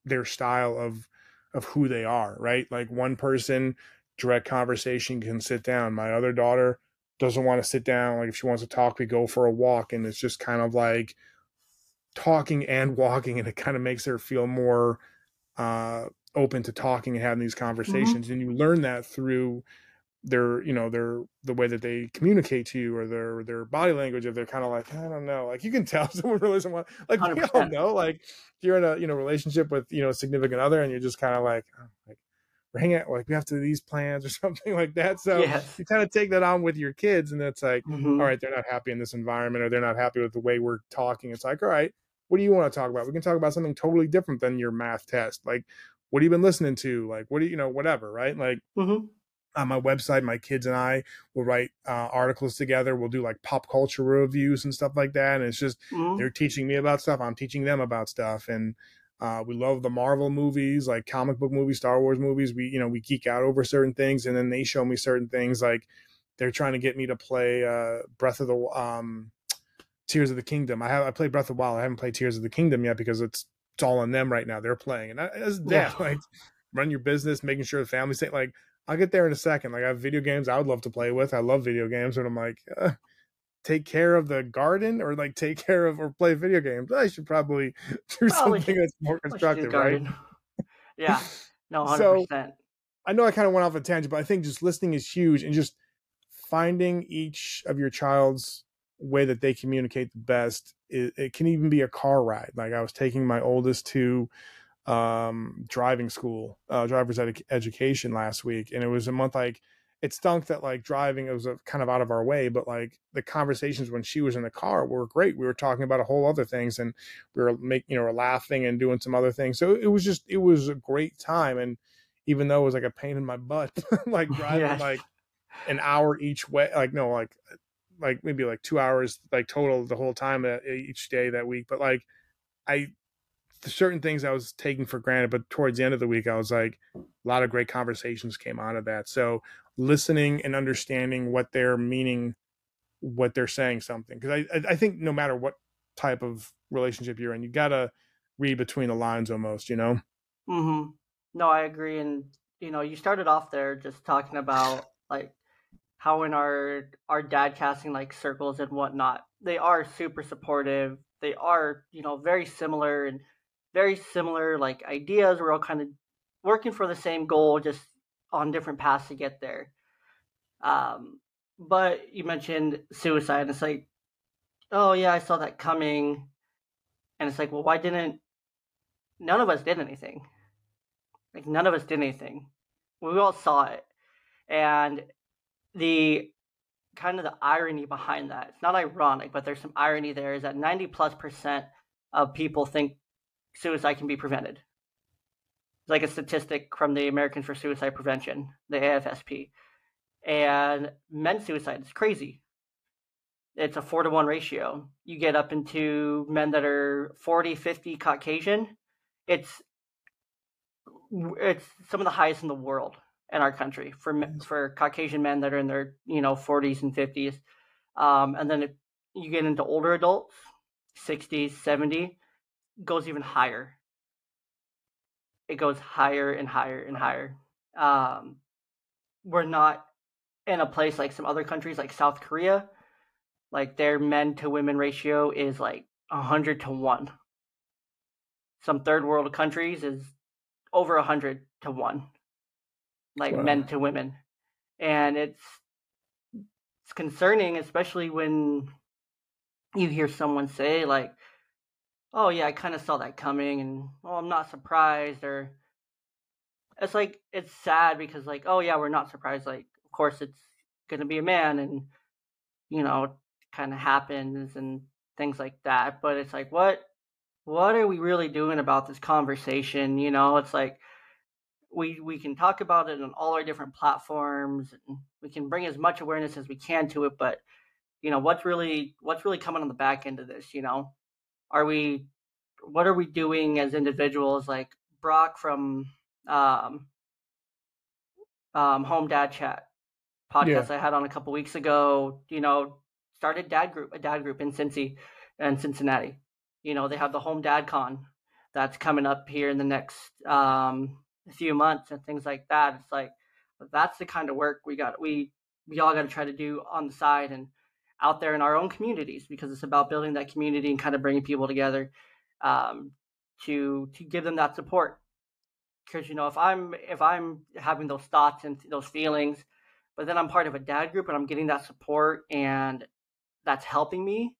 their style of of who they are, right? Like one person direct conversation can sit down. My other daughter doesn't want to sit down. Like if she wants to talk, we go for a walk and it's just kind of like talking and walking and it kind of makes her feel more uh open to talking and having these mm-hmm. conversations mm-hmm. and you learn that through their you know their the way that they communicate to you or their their body language if they're kind of like i don't know like you can tell someone really doesn't want like 100%. we all know like if you're in a you know relationship with you know a significant other and you're just kind of like oh, like we're hanging out like we have to do these plans or something like that so yes. you kind of take that on with your kids and it's like mm-hmm. all right they're not happy in this environment or they're not happy with the way we're talking it's like all right what do you want to talk about we can talk about something totally different than your math test like what have you been listening to like what do you, you know whatever right like mm-hmm on my website my kids and i will write uh, articles together. We'll do like pop culture reviews and stuff like that and it's just mm-hmm. they're teaching me about stuff. I'm teaching them about stuff and uh, we love the marvel movies like comic book movies star wars movies. We you know we geek out over certain things and then they show me certain things like they're trying to get me to play uh, breath of the um tears of the kingdom. I have i played breath of the wild. I haven't played tears of the kingdom yet because it's it's all on them right now. They're playing and as yeah. like run your business making sure the family's safe like I'll get there in a second. Like I have video games I would love to play with. I love video games, but I'm like, uh, take care of the garden or like take care of or play video games. I should probably do probably, something that's more constructive, right? yeah, no, hundred percent. I know I kind of went off a tangent, but I think just listening is huge, and just finding each of your child's way that they communicate the best. It, it can even be a car ride. Like I was taking my oldest to um, driving school, uh, driver's ed- education last week, and it was a month like it stunk that like driving it was a, kind of out of our way, but like the conversations when she was in the car were great. We were talking about a whole other things, and we were making you know we're laughing and doing some other things. So it was just it was a great time, and even though it was like a pain in my butt, like driving yeah. like an hour each way, like no, like like maybe like two hours like total the whole time uh, each day that week, but like I certain things I was taking for granted, but towards the end of the week, I was like, a lot of great conversations came out of that. So listening and understanding what they're meaning, what they're saying something. Cause I, I think no matter what type of relationship you're in, you gotta read between the lines almost, you know? Mm-hmm. No, I agree. And, you know, you started off there just talking about like how in our, our dad casting like circles and whatnot, they are super supportive. They are, you know, very similar and very similar like ideas. We're all kind of working for the same goal, just on different paths to get there. Um, but you mentioned suicide, and it's like, oh yeah, I saw that coming, and it's like, well, why didn't none of us did anything? Like none of us did anything. We all saw it, and the kind of the irony behind that. It's not ironic, but there's some irony there. Is that ninety plus percent of people think suicide can be prevented. It's like a statistic from the Americans for Suicide Prevention, the AFSP. And men's suicide is crazy. It's a four to one ratio. You get up into men that are 40, 50 Caucasian. It's it's some of the highest in the world in our country for for Caucasian men that are in their you know 40s and 50s. Um, and then if you get into older adults, 60s, 70, goes even higher. It goes higher and higher and higher. Um, we're not in a place like some other countries, like South Korea. Like their men to women ratio is like a hundred to one. Some third world countries is over a hundred to one, like wow. men to women, and it's it's concerning, especially when you hear someone say like oh yeah, I kind of saw that coming, and oh, I'm not surprised, or it's like it's sad because like oh yeah, we're not surprised. Like of course it's gonna be a man, and you know, kind of happens and things like that. But it's like what what are we really doing about this conversation? You know, it's like we we can talk about it on all our different platforms we can bring as much awareness as we can to it but you know what's really what's really coming on the back end of this you know are we what are we doing as individuals like brock from um, um, home dad chat podcast yeah. i had on a couple weeks ago you know started dad group a dad group in cincy and cincinnati you know they have the home dad con that's coming up here in the next um, few months and things like that it's like that's the kind of work we got we we all got to try to do on the side and out there in our own communities because it's about building that community and kind of bringing people together um, to to give them that support. Because you know, if I'm if I'm having those thoughts and those feelings, but then I'm part of a dad group and I'm getting that support and that's helping me,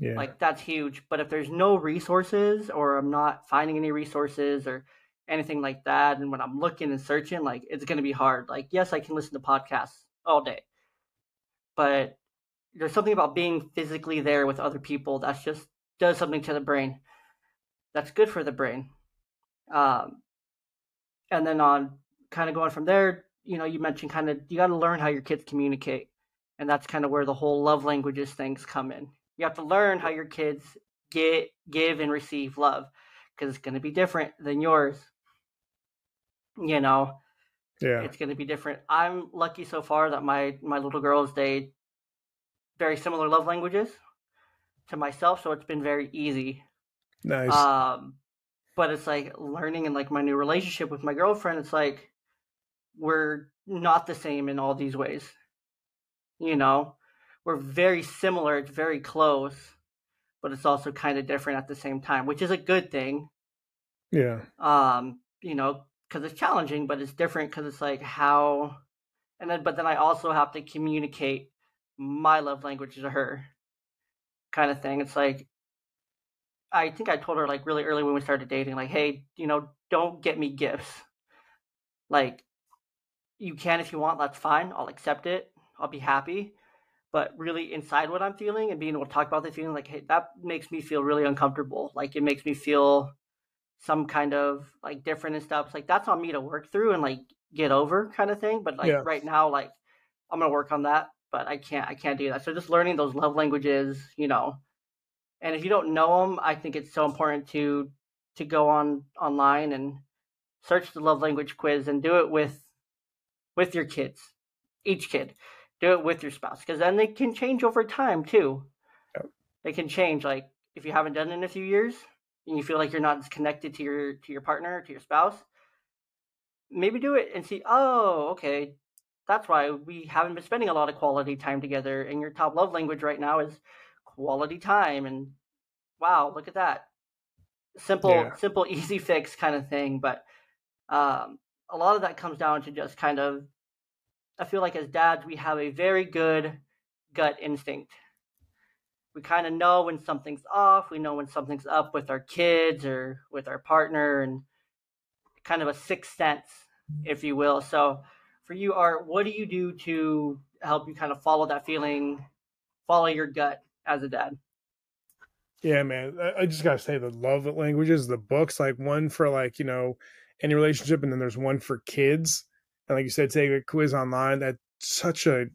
yeah. like that's huge. But if there's no resources or I'm not finding any resources or anything like that, and when I'm looking and searching, like it's going to be hard. Like yes, I can listen to podcasts all day, but there's something about being physically there with other people that's just does something to the brain. That's good for the brain. Um, and then on kind of going from there you know you mentioned kind of you got to learn how your kids communicate and that's kind of where the whole love languages things come in. You have to learn how your kids get give and receive love because it's going to be different than yours. You know? Yeah. It's going to be different. I'm lucky so far that my my little girls they very similar love languages to myself, so it's been very easy. Nice. Um, but it's like learning and like my new relationship with my girlfriend. It's like we're not the same in all these ways. You know, we're very similar. It's very close, but it's also kind of different at the same time, which is a good thing. Yeah. Um, you know, because it's challenging, but it's different because it's like how, and then but then I also have to communicate my love language to her kind of thing. It's like I think I told her like really early when we started dating, like, hey, you know, don't get me gifts. Like, you can if you want, that's fine. I'll accept it. I'll be happy. But really inside what I'm feeling and being able to talk about the feeling, like, hey, that makes me feel really uncomfortable. Like it makes me feel some kind of like different and stuff. It's like that's on me to work through and like get over kind of thing. But like yeah. right now, like I'm gonna work on that but I can't I can't do that. So just learning those love languages, you know. And if you don't know them, I think it's so important to to go on online and search the love language quiz and do it with with your kids, each kid. Do it with your spouse because then they can change over time too. Yep. They can change. Like if you haven't done it in a few years and you feel like you're not as connected to your to your partner to your spouse, maybe do it and see. Oh, okay, that's why we haven't been spending a lot of quality time together. And your top love language right now is quality time. And wow, look at that simple, yeah. simple, easy fix kind of thing. But um, a lot of that comes down to just kind of I feel like as dads we have a very good gut instinct. We kind of know when something's off, we know when something's up with our kids or with our partner and kind of a sixth sense, if you will. So for you Art, what do you do to help you kind of follow that feeling, follow your gut as a dad? Yeah, man. I just gotta say the love languages, the books, like one for like, you know, any relationship, and then there's one for kids. And like you said, take a quiz online. That's such a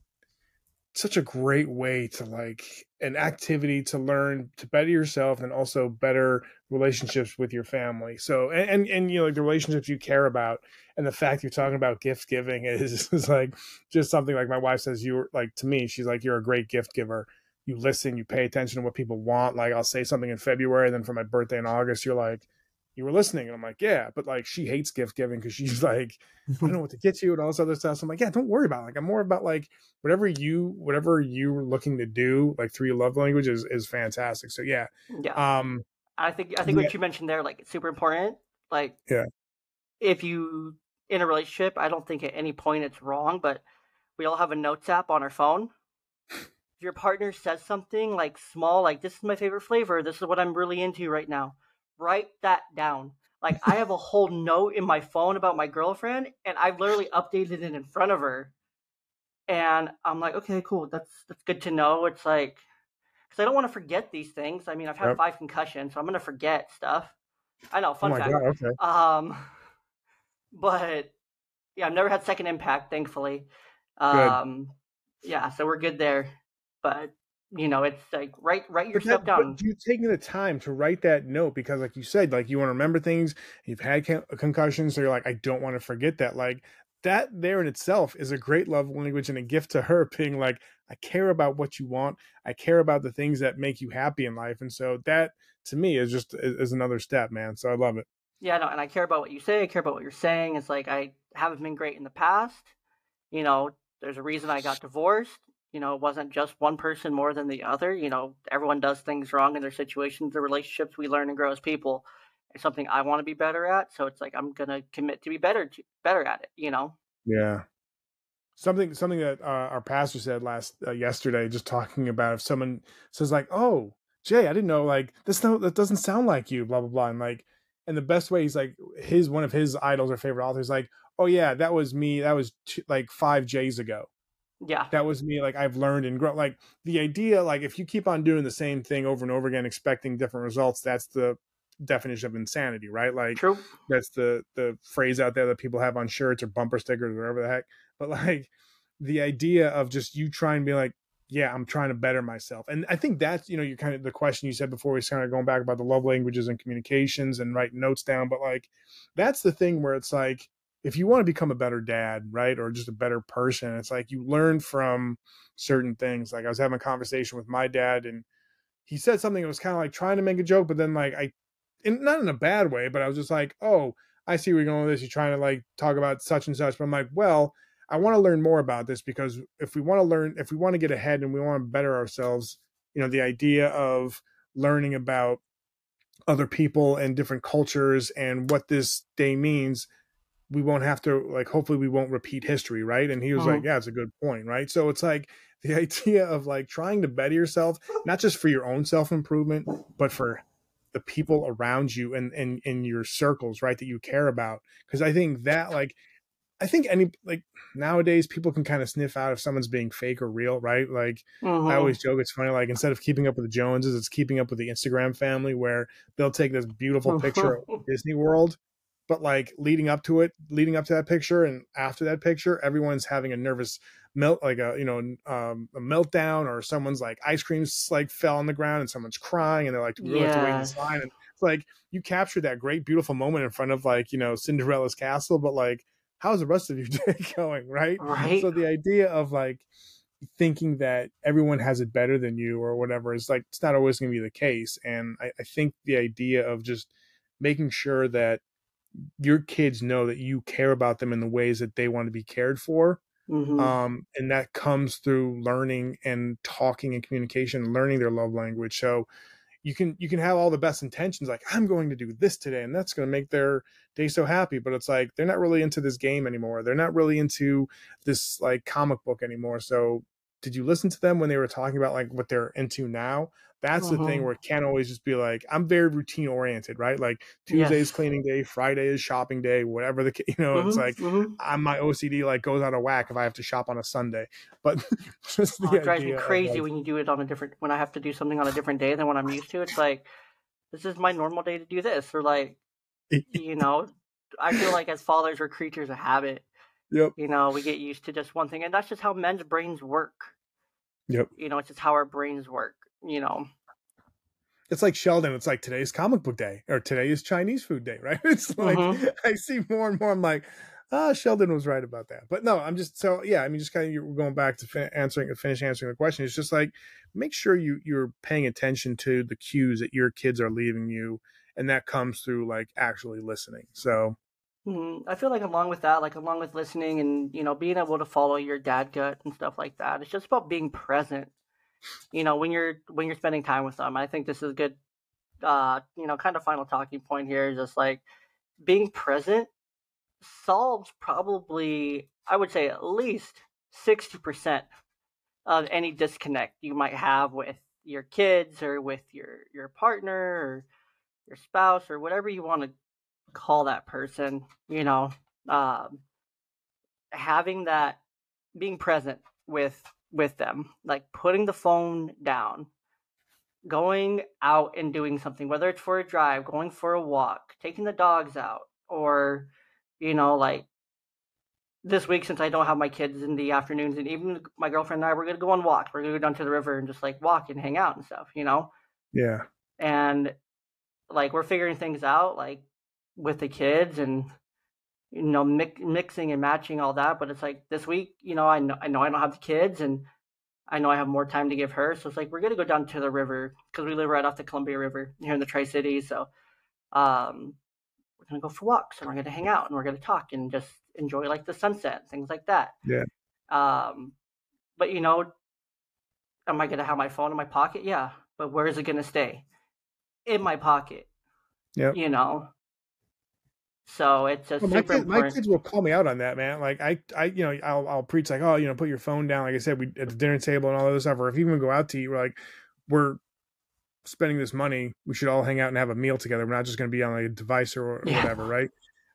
such a great way to like an activity to learn to better yourself and also better relationships with your family. So and and, and you know like the relationships you care about and the fact you're talking about gift giving is, is like just something like my wife says you're like to me she's like you're a great gift giver. You listen, you pay attention to what people want. Like I'll say something in February, and then for my birthday in August, you're like, you were listening. And I'm like, yeah, but like she hates gift giving because she's like, I don't know what to get you and all this other stuff. So I'm like, yeah, don't worry about it. Like I'm more about like whatever you whatever you're looking to do, like through your love language is is fantastic. So yeah. Yeah. Um I think I think yeah. what you mentioned there, like it's super important. Like yeah. If you in a relationship, I don't think at any point it's wrong, but we all have a notes app on our phone. if your partner says something like small, like this is my favorite flavor, this is what I'm really into right now write that down. Like I have a whole note in my phone about my girlfriend, and I've literally updated it in front of her. And I'm like, okay, cool. That's that's good to know. It's like because I don't want to forget these things. I mean, I've had yep. five concussions, so I'm gonna forget stuff. I know, fun oh fact. God, okay. Um, but yeah, I've never had second impact, thankfully. Um, good. yeah, so we're good there. But you know, it's like write write your stuff down. you taking the time to write that note because, like you said, like you want to remember things. You've had concussions, so you're like, I don't want to forget that. Like that there in itself is a great love language and a gift to her, being like, I care about what you want. I care about the things that make you happy in life, and so that to me is just is another step, man. So I love it. Yeah, no, and I care about what you say. I care about what you're saying. It's like I haven't been great in the past. You know, there's a reason I got divorced you know, it wasn't just one person more than the other. You know, everyone does things wrong in their situations, the relationships we learn and grow as people. It's something I want to be better at. So it's like I'm gonna commit to be better to, better at it. You know. Yeah. Something something that uh, our pastor said last uh, yesterday, just talking about if someone says like, "Oh, Jay, I didn't know like this. No, that doesn't sound like you." Blah blah blah. And like, and the best way he's like his one of his idols or favorite authors like, "Oh yeah, that was me. That was t- like five Jays ago." Yeah. that was me like i've learned and grown like the idea like if you keep on doing the same thing over and over again expecting different results that's the definition of insanity right? Like True. that's the the phrase out there that people have on shirts or bumper stickers or whatever the heck. But like the idea of just you trying to be like yeah i'm trying to better myself. And i think that's you know you kind of the question you said before we started going back about the love languages and communications and writing notes down but like that's the thing where it's like if you want to become a better dad, right, or just a better person, it's like you learn from certain things. Like I was having a conversation with my dad, and he said something that was kind of like trying to make a joke, but then like I, not in a bad way, but I was just like, oh, I see where you're going with this. You're trying to like talk about such and such, but I'm like, well, I want to learn more about this because if we want to learn, if we want to get ahead and we want to better ourselves, you know, the idea of learning about other people and different cultures and what this day means we won't have to like hopefully we won't repeat history right and he was like uh-huh. yeah it's a good point right so it's like the idea of like trying to better yourself not just for your own self improvement but for the people around you and and in your circles right that you care about because i think that like i think any like nowadays people can kind of sniff out if someone's being fake or real right like uh-huh. i always joke it's funny like instead of keeping up with the joneses it's keeping up with the instagram family where they'll take this beautiful picture of disney world but like leading up to it, leading up to that picture and after that picture, everyone's having a nervous melt, like a you know um, a meltdown, or someone's like ice creams like fell on the ground and someone's crying and they're like, we really yeah. have to wait in this line. And it's like you captured that great, beautiful moment in front of like, you know, Cinderella's castle, but like, how's the rest of your day going? Right. Right. So the idea of like thinking that everyone has it better than you or whatever is like, it's not always going to be the case. And I, I think the idea of just making sure that your kids know that you care about them in the ways that they want to be cared for Mhm. um, and that comes through learning and talking and communication learning their love language. So you can you can have all the best intentions like i'm going to do this today and that's going to make their day so happy but it's like they're not really into this game anymore. They're not really into this like comic book anymore. So did you listen to them when they were talking about like what they're into now that's the thing Mhm. where it can't always just be like i'm very routine oriented right like tuesday's Yes. cleaning day friday is shopping day whatever the you know it's Mhm, like. I'm, my OCD like goes out of whack if I have to shop on a Sunday. But just the Oh, it drives me crazy like, when you do it on a different when I have to do something on a different day than what I'm used to. It's like this is my normal day to do this, or like you know, I feel like as fathers we're creatures of habit. yep, You know, we get used to just one thing, and that's just how men's brains work. yep. You know, it's just how our brains work. You know, It's like Sheldon. It's like today's comic book day or today is Chinese food day, right? It's like Mhm. I see more and more. I'm like, ah, Sheldon was right about that. But no, I'm just so yeah. I mean, just kind of you're going back to fin- answering, finish answering the question. It's just like make sure you you're paying attention to the cues that your kids are leaving you, and that comes through like actually listening. So Mhm. I feel like along with that, like along with listening and you know being able to follow your dad gut and stuff like that, it's just about being present. You know, when you're when you're spending time with them, I think this is a good. Uh, you know, kind of final talking point here just like being present solves probably, I would say, at least sixty percent of any disconnect you might have with your kids or with your your partner or your spouse or whatever you want to call that person you know um having that being present with with them like putting the phone down going out and doing something whether it's for a drive going for a walk taking the dogs out or you know like this week since i don't have my kids in the afternoons and even my girlfriend and i we're going to go on walks. We're going to go down to the river and just like walk and hang out and stuff you know? Yeah, and like we're figuring things out like with the kids and you know mix, mixing and matching all that but it's like this week you know I know I know I don't have the kids and I know I have more time to give her so it's like we're going to go down to the river cuz we live right off the Columbia River here in the Tri-Cities so um we're going to go for walks and we're going to hang out and we're going to talk and just enjoy like the sunset things like that. Yeah. um but you know am I going to have my phone in my pocket? Yeah but where is it going to stay? In my pocket yeah you know so it's just Well, my, kid, my kids will call me out on that, man. Like I, I, you know, I'll, I'll preach like, oh, you know, put your phone down. Like I said, we at the dinner table and all that stuff. Or if you even go out to eat, we're like, we're spending this money. We should all hang out and have a meal together. We're not just going to be on like a device or, or Yeah. whatever, right?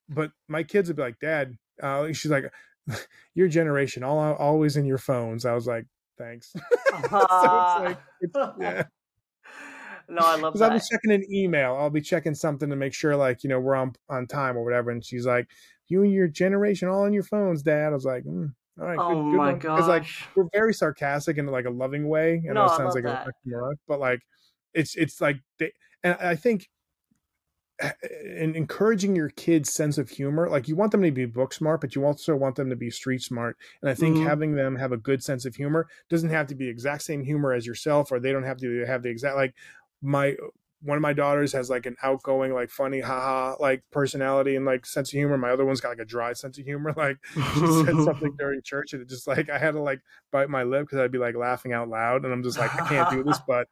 But my kids would be like, Dad, uh, she's like, your generation, all always in your phones. I was like, thanks. so it's like, it's, yeah. No i love it. Because I'll be checking an email. I'll be checking something to make sure, like, you know, we're on on time or whatever. And she's like, "You and your generation all on your phones, Dad." I was like, mm, "All right, oh good, good my one." 'Cause, like, we're very sarcastic in like a loving way. I No, it sounds like a that. oxymoron, but like, it's it's like, they, and I think eh, in encouraging your kids' sense of humor, like you want them to be book smart, but you also want them to be street smart. And I think Mhm. having them have a good sense of humor doesn't have to be exact same humor as yourself, or they don't have to have the exact like my one of my daughters has like an outgoing, like funny, haha, like personality and like sense of humor. My other one's got like a dry sense of humor. Like she said something during church and it just like I had to like bite my lip because I'd be like laughing out loud and I'm just like I can't do this. But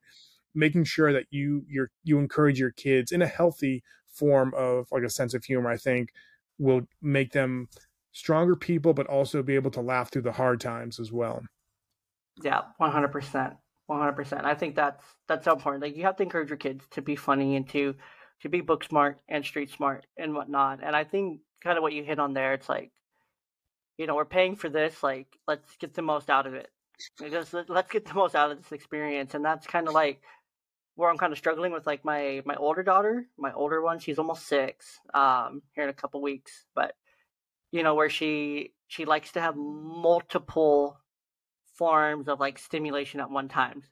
making sure that you you're you encourage your kids in a healthy form of like a sense of humor, I think will make them stronger people, but also be able to laugh through the hard times as well. yeah 100% 100% i think that's that's so important. Like you have to encourage your kids to be funny and to to be book smart and street smart and whatnot. And i think kind of what you hit on there it's like you know we're paying for this like let's get the most out of it. Just let- let's get the most out of this experience. And that's kind of like where i'm kind of struggling with like my my older daughter my older one she's almost six um here in a couple weeks. But you know where she she likes to have multiple forms of like stimulation at one time.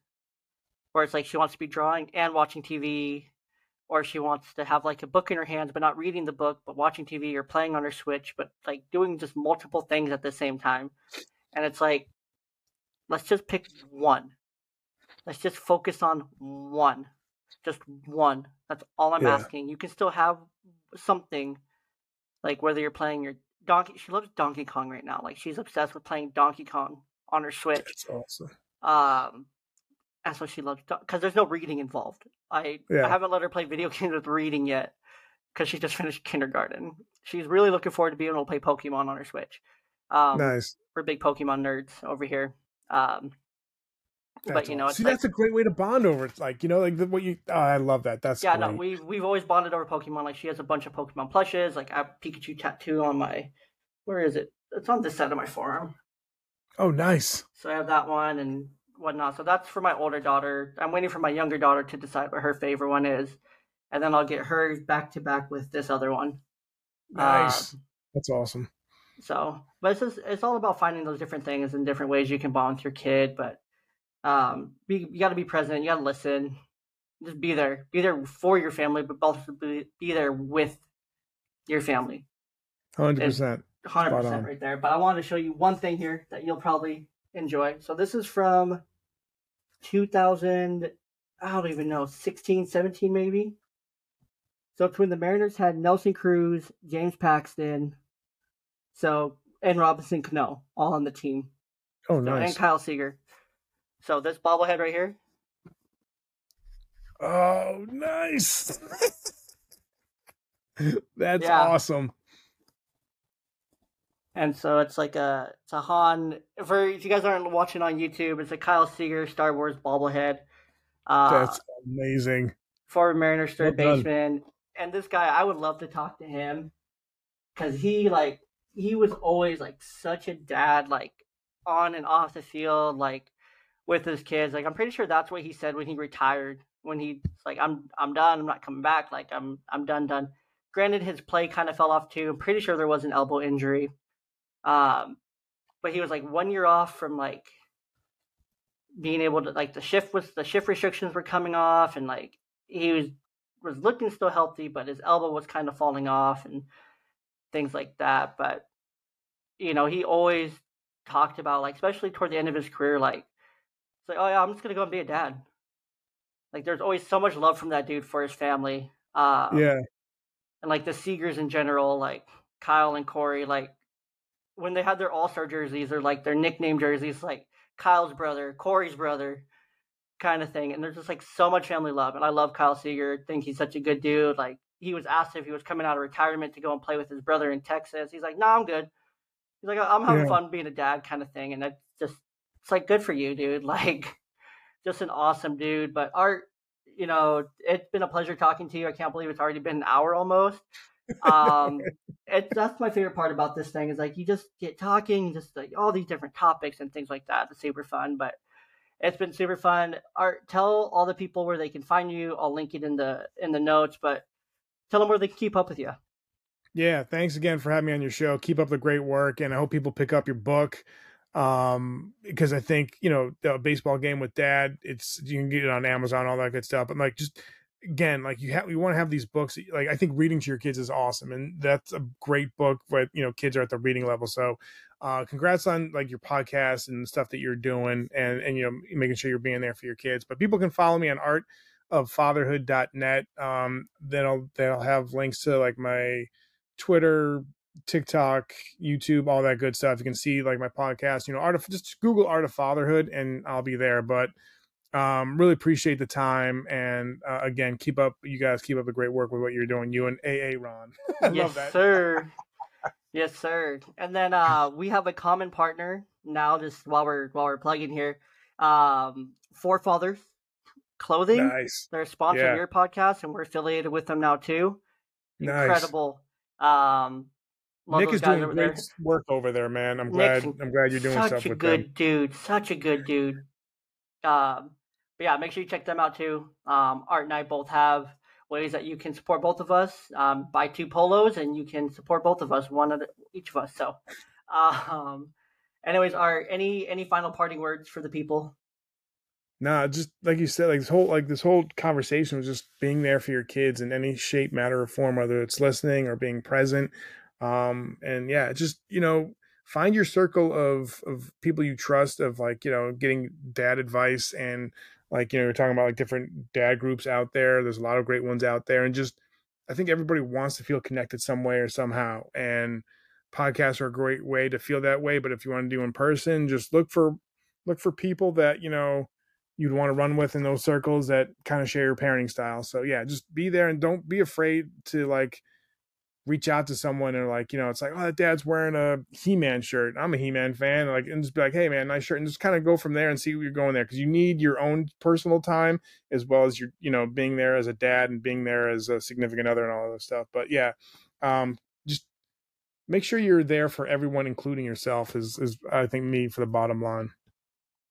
Where it's like she wants to be drawing and watching tv or she wants to have like a book in her hands but not reading the book but watching tv or playing on her switch but like doing just multiple things at the same time. And it's like let's just pick one. Let's just focus on one. Just one. That's all i'm Yeah. asking. You can still have something like whether you're playing your donkey she loves donkey kong right now. Like she's obsessed with playing donkey kong on her switch That's awesome. um, that's what she loves because there's no reading involved. I, Yeah. I haven't let her play video games with reading yet because she just finished kindergarten. She's really looking forward to being able to play Pokemon on her Switch. Um, nice. We're big Pokemon nerds over here. Um, but you know, awesome. see, like, that's a great way to bond over. It's like you know, like the, what you. Oh, I love that. That's yeah, great. no, we we've always bonded over Pokemon. Like she has a bunch of Pokemon plushes. Like I have Pikachu tattoo on my, where is it? It's on this side of my forearm. Oh, nice. So I have that one and whatnot. So that's for my older daughter. I'm waiting for my younger daughter to decide what her favorite one is, and then I'll get hers back to back with this other one. Nice. Uh, That's awesome. so, but it's just, it's all about finding those different things and different ways you can bond with your kid. But um, be, you got to be present. You got to listen. Just be there. Be there for your family, but also be, be there with your family. Hundred percent. Hundred percent right there. But I wanted to show you one thing here that you'll probably enjoy. So this is from 2000, I don't even know, 16, 17 maybe. So it's when the Mariners had Nelson Cruz, James Paxton, so and Robinson Cano all on the team, Oh, So- nice. and Kyle Seager. So this bobblehead right here, Oh, nice. That's Yeah. awesome. And so it's like a it's a Han. For if you guys aren't watching on YouTube, it's a Kyle Seager Star Wars bobblehead. Uh, That's amazing. former Mariners third Well baseman. And this guy, I would love to talk to him because he like he was always like such a dad, like on and off the field, like with his kids. Like I'm pretty sure that's what he said when he retired. When he's like, I'm I'm done. I'm not coming back. Like I'm I'm done done. Granted, his play kind of fell off too. I'm pretty sure there was an elbow injury. Um, but he was like one year off from like being able to like the shift was the shift restrictions were coming off and like he was was looking still healthy but his elbow was kind of falling off and things like that but you know he always talked about like especially toward the end of his career like it's like oh yeah i'm just gonna go and be a dad like there's always so much love from that dude for his family um, yeah. and like the Seagers in general, like Kyle and Corey, like when they had their All Star jerseys or like their nickname jerseys, like Kyle's brother, Corey's brother, kind of thing. And there's just like so much family love. And I love Kyle Seager. I think he's such a good dude. Like he was asked if he was coming out of retirement to go and play with his brother in Texas. He's like, no, I'm good. He's like, I'm having Yeah. fun being a dad, kind of thing. And that's just, it's like good for you, dude. Like, just an awesome dude. But Art, you know, it's been a pleasure talking to you. I can't believe it's already been an hour almost. Um, it, that's my favorite part about this thing is like you just get talking, just like all these different topics and things like that. It's super fun, but it's been super fun. Art, tell all the people where they can find you. I'll link it in the in the notes, but tell them where they can keep up with you. Yeah, thanks again for having me on your show. Keep up the great work, and I hope people pick up your book. Um, because I think you know the baseball game with dad. It's you can get it on Amazon, all that good stuff. But like, just again, like you have, you want to have these books. Like I think reading to your kids is awesome, and that's a great book. But you know, kids are at the reading level, so. Uh, congrats on like your podcast and stuff that you're doing and and you know making sure you're being there for your kids but people can follow me on art of fatherhood.net um that'll that'll have links to like my Twitter, TikTok, YouTube, all that good stuff. You can see like my podcast, you know, art of just Google art of fatherhood and I'll be there. But um really appreciate the time and uh, again keep up you guys keep up the great work with what you're doing you and aa ron yes, love that sir. yes, sir. And then uh, we have a common partner now. Just while we're while we're plugging here, um, Fore Fathers Clothing. nice They're sponsoring Yeah. your podcast, and we're affiliated with them now too. Nice. Incredible. Um, nick is doing great there. work over there man i'm Nick's glad i'm glad you're doing such stuff a with good them dude. Such a good dude. Um, but yeah, make sure you check them out too. Um, Art and I both have ways that you can support both of us. Um, buy two polos, and you can support both of us, one of the, each of us. So, um, anyways, Art, any any final parting words for the people? nah, just like you said, like this whole like this whole conversation was just being there for your kids in any shape, matter, or form, whether it's listening or being present. Um, and yeah, just you know, find your circle of of people you trust, of like you know, getting dad advice and like you know, you're talking about like different dad groups out there. There's a lot of great ones out there, and just I think everybody wants to feel connected some way or somehow, and podcasts are a great way to feel that way. But if you want to do in person, just look for look for people that you know you'd want to run with in those circles that kind of share your parenting style. So yeah, just be there and don't be afraid to like reach out to someone and like, you know, it's like, oh, that dad's wearing a He-Man shirt. I'm a He-Man fan. Like, and just be like, hey man, nice shirt. And just kind of go from there and see what you're going there. Cause you need your own personal time as well as your, you know, being there as a dad and being there as a significant other and all of this stuff. But yeah, um, just make sure you're there for everyone, including yourself is, is I think me for the bottom line.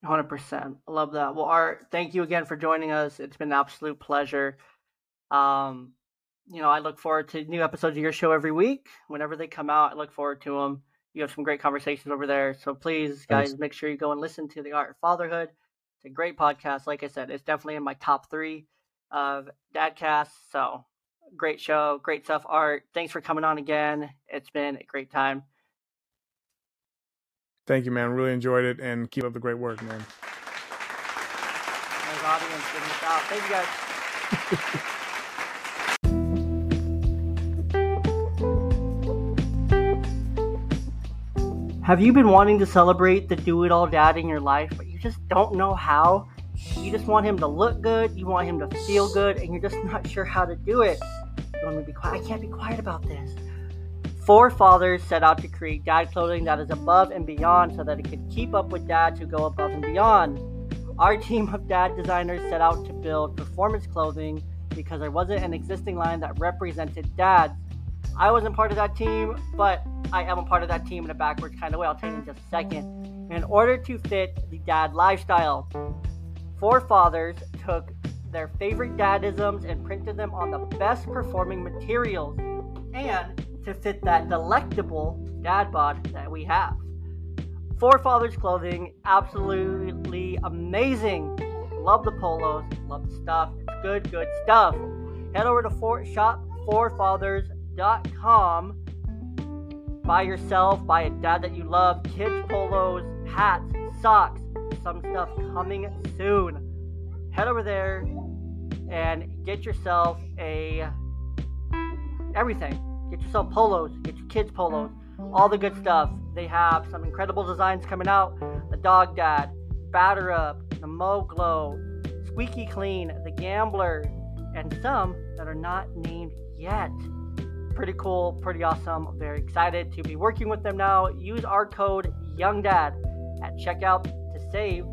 Hundred percent. I love that. Well, Art, thank you again for joining us. It's been an absolute pleasure. Um, you know, I look forward to new episodes of your show every week. Whenever they come out, I look forward to them. You have some great conversations over there. So please, guys, Thanks. make sure you go and listen to the Art of Fatherhood. It's a great podcast. Like I said, it's definitely in my top three of Dadcasts. So great show, great stuff. Art, thanks for coming on again. It's been a great time. Thank you, man. Really enjoyed it, and keep up the great work, man. Nice audience giving us out. Thank you, guys. Have you been wanting to celebrate the do it all dad in your life, but you just don't know how? You just want him to look good, you want him to feel good, and you're just not sure how to do it. You want me to be quiet? I can't be quiet about this. Fore Fathers set out to create dad clothing that is above and beyond so that it could keep up with dads who go above and beyond. Our team of dad designers set out to build performance clothing because there wasn't an existing line that represented dads. I wasn't part of that team, but I am a part of that team in a backwards kind of way. I'll tell you in just a second. In order to fit the dad lifestyle, Fore Fathers took their favorite dadisms and printed them on the best performing materials and to fit that delectable dad bod that we have. Fore Fathers clothing, absolutely amazing. Love the polos, love the stuff. It's good, good stuff. Head over to Fort Shop, for, shopforefathers.com. Buy yourself, buy a dad that you love, kids polos, hats, socks, some stuff coming soon. Head over there and get yourself a everything Get yourself polos, get your kids polos, all the good stuff. They have some incredible designs coming out. The Dog Dad, Batter Up, the Mo Glow, Squeaky Clean, the Gambler, and some that are not named yet. Pretty cool, pretty awesome. Very excited to be working with them now. Use our code YOUNGDAD at checkout to save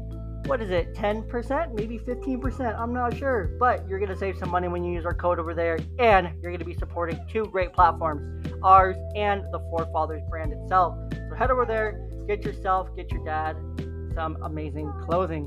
what is it, 10%, maybe 15%? I'm not sure. But you're going to save some money when you use our code over there. And you're going to be supporting two great platforms, ours and the Fore Fathers brand itself. So head over there, get yourself, get your dad some amazing clothing.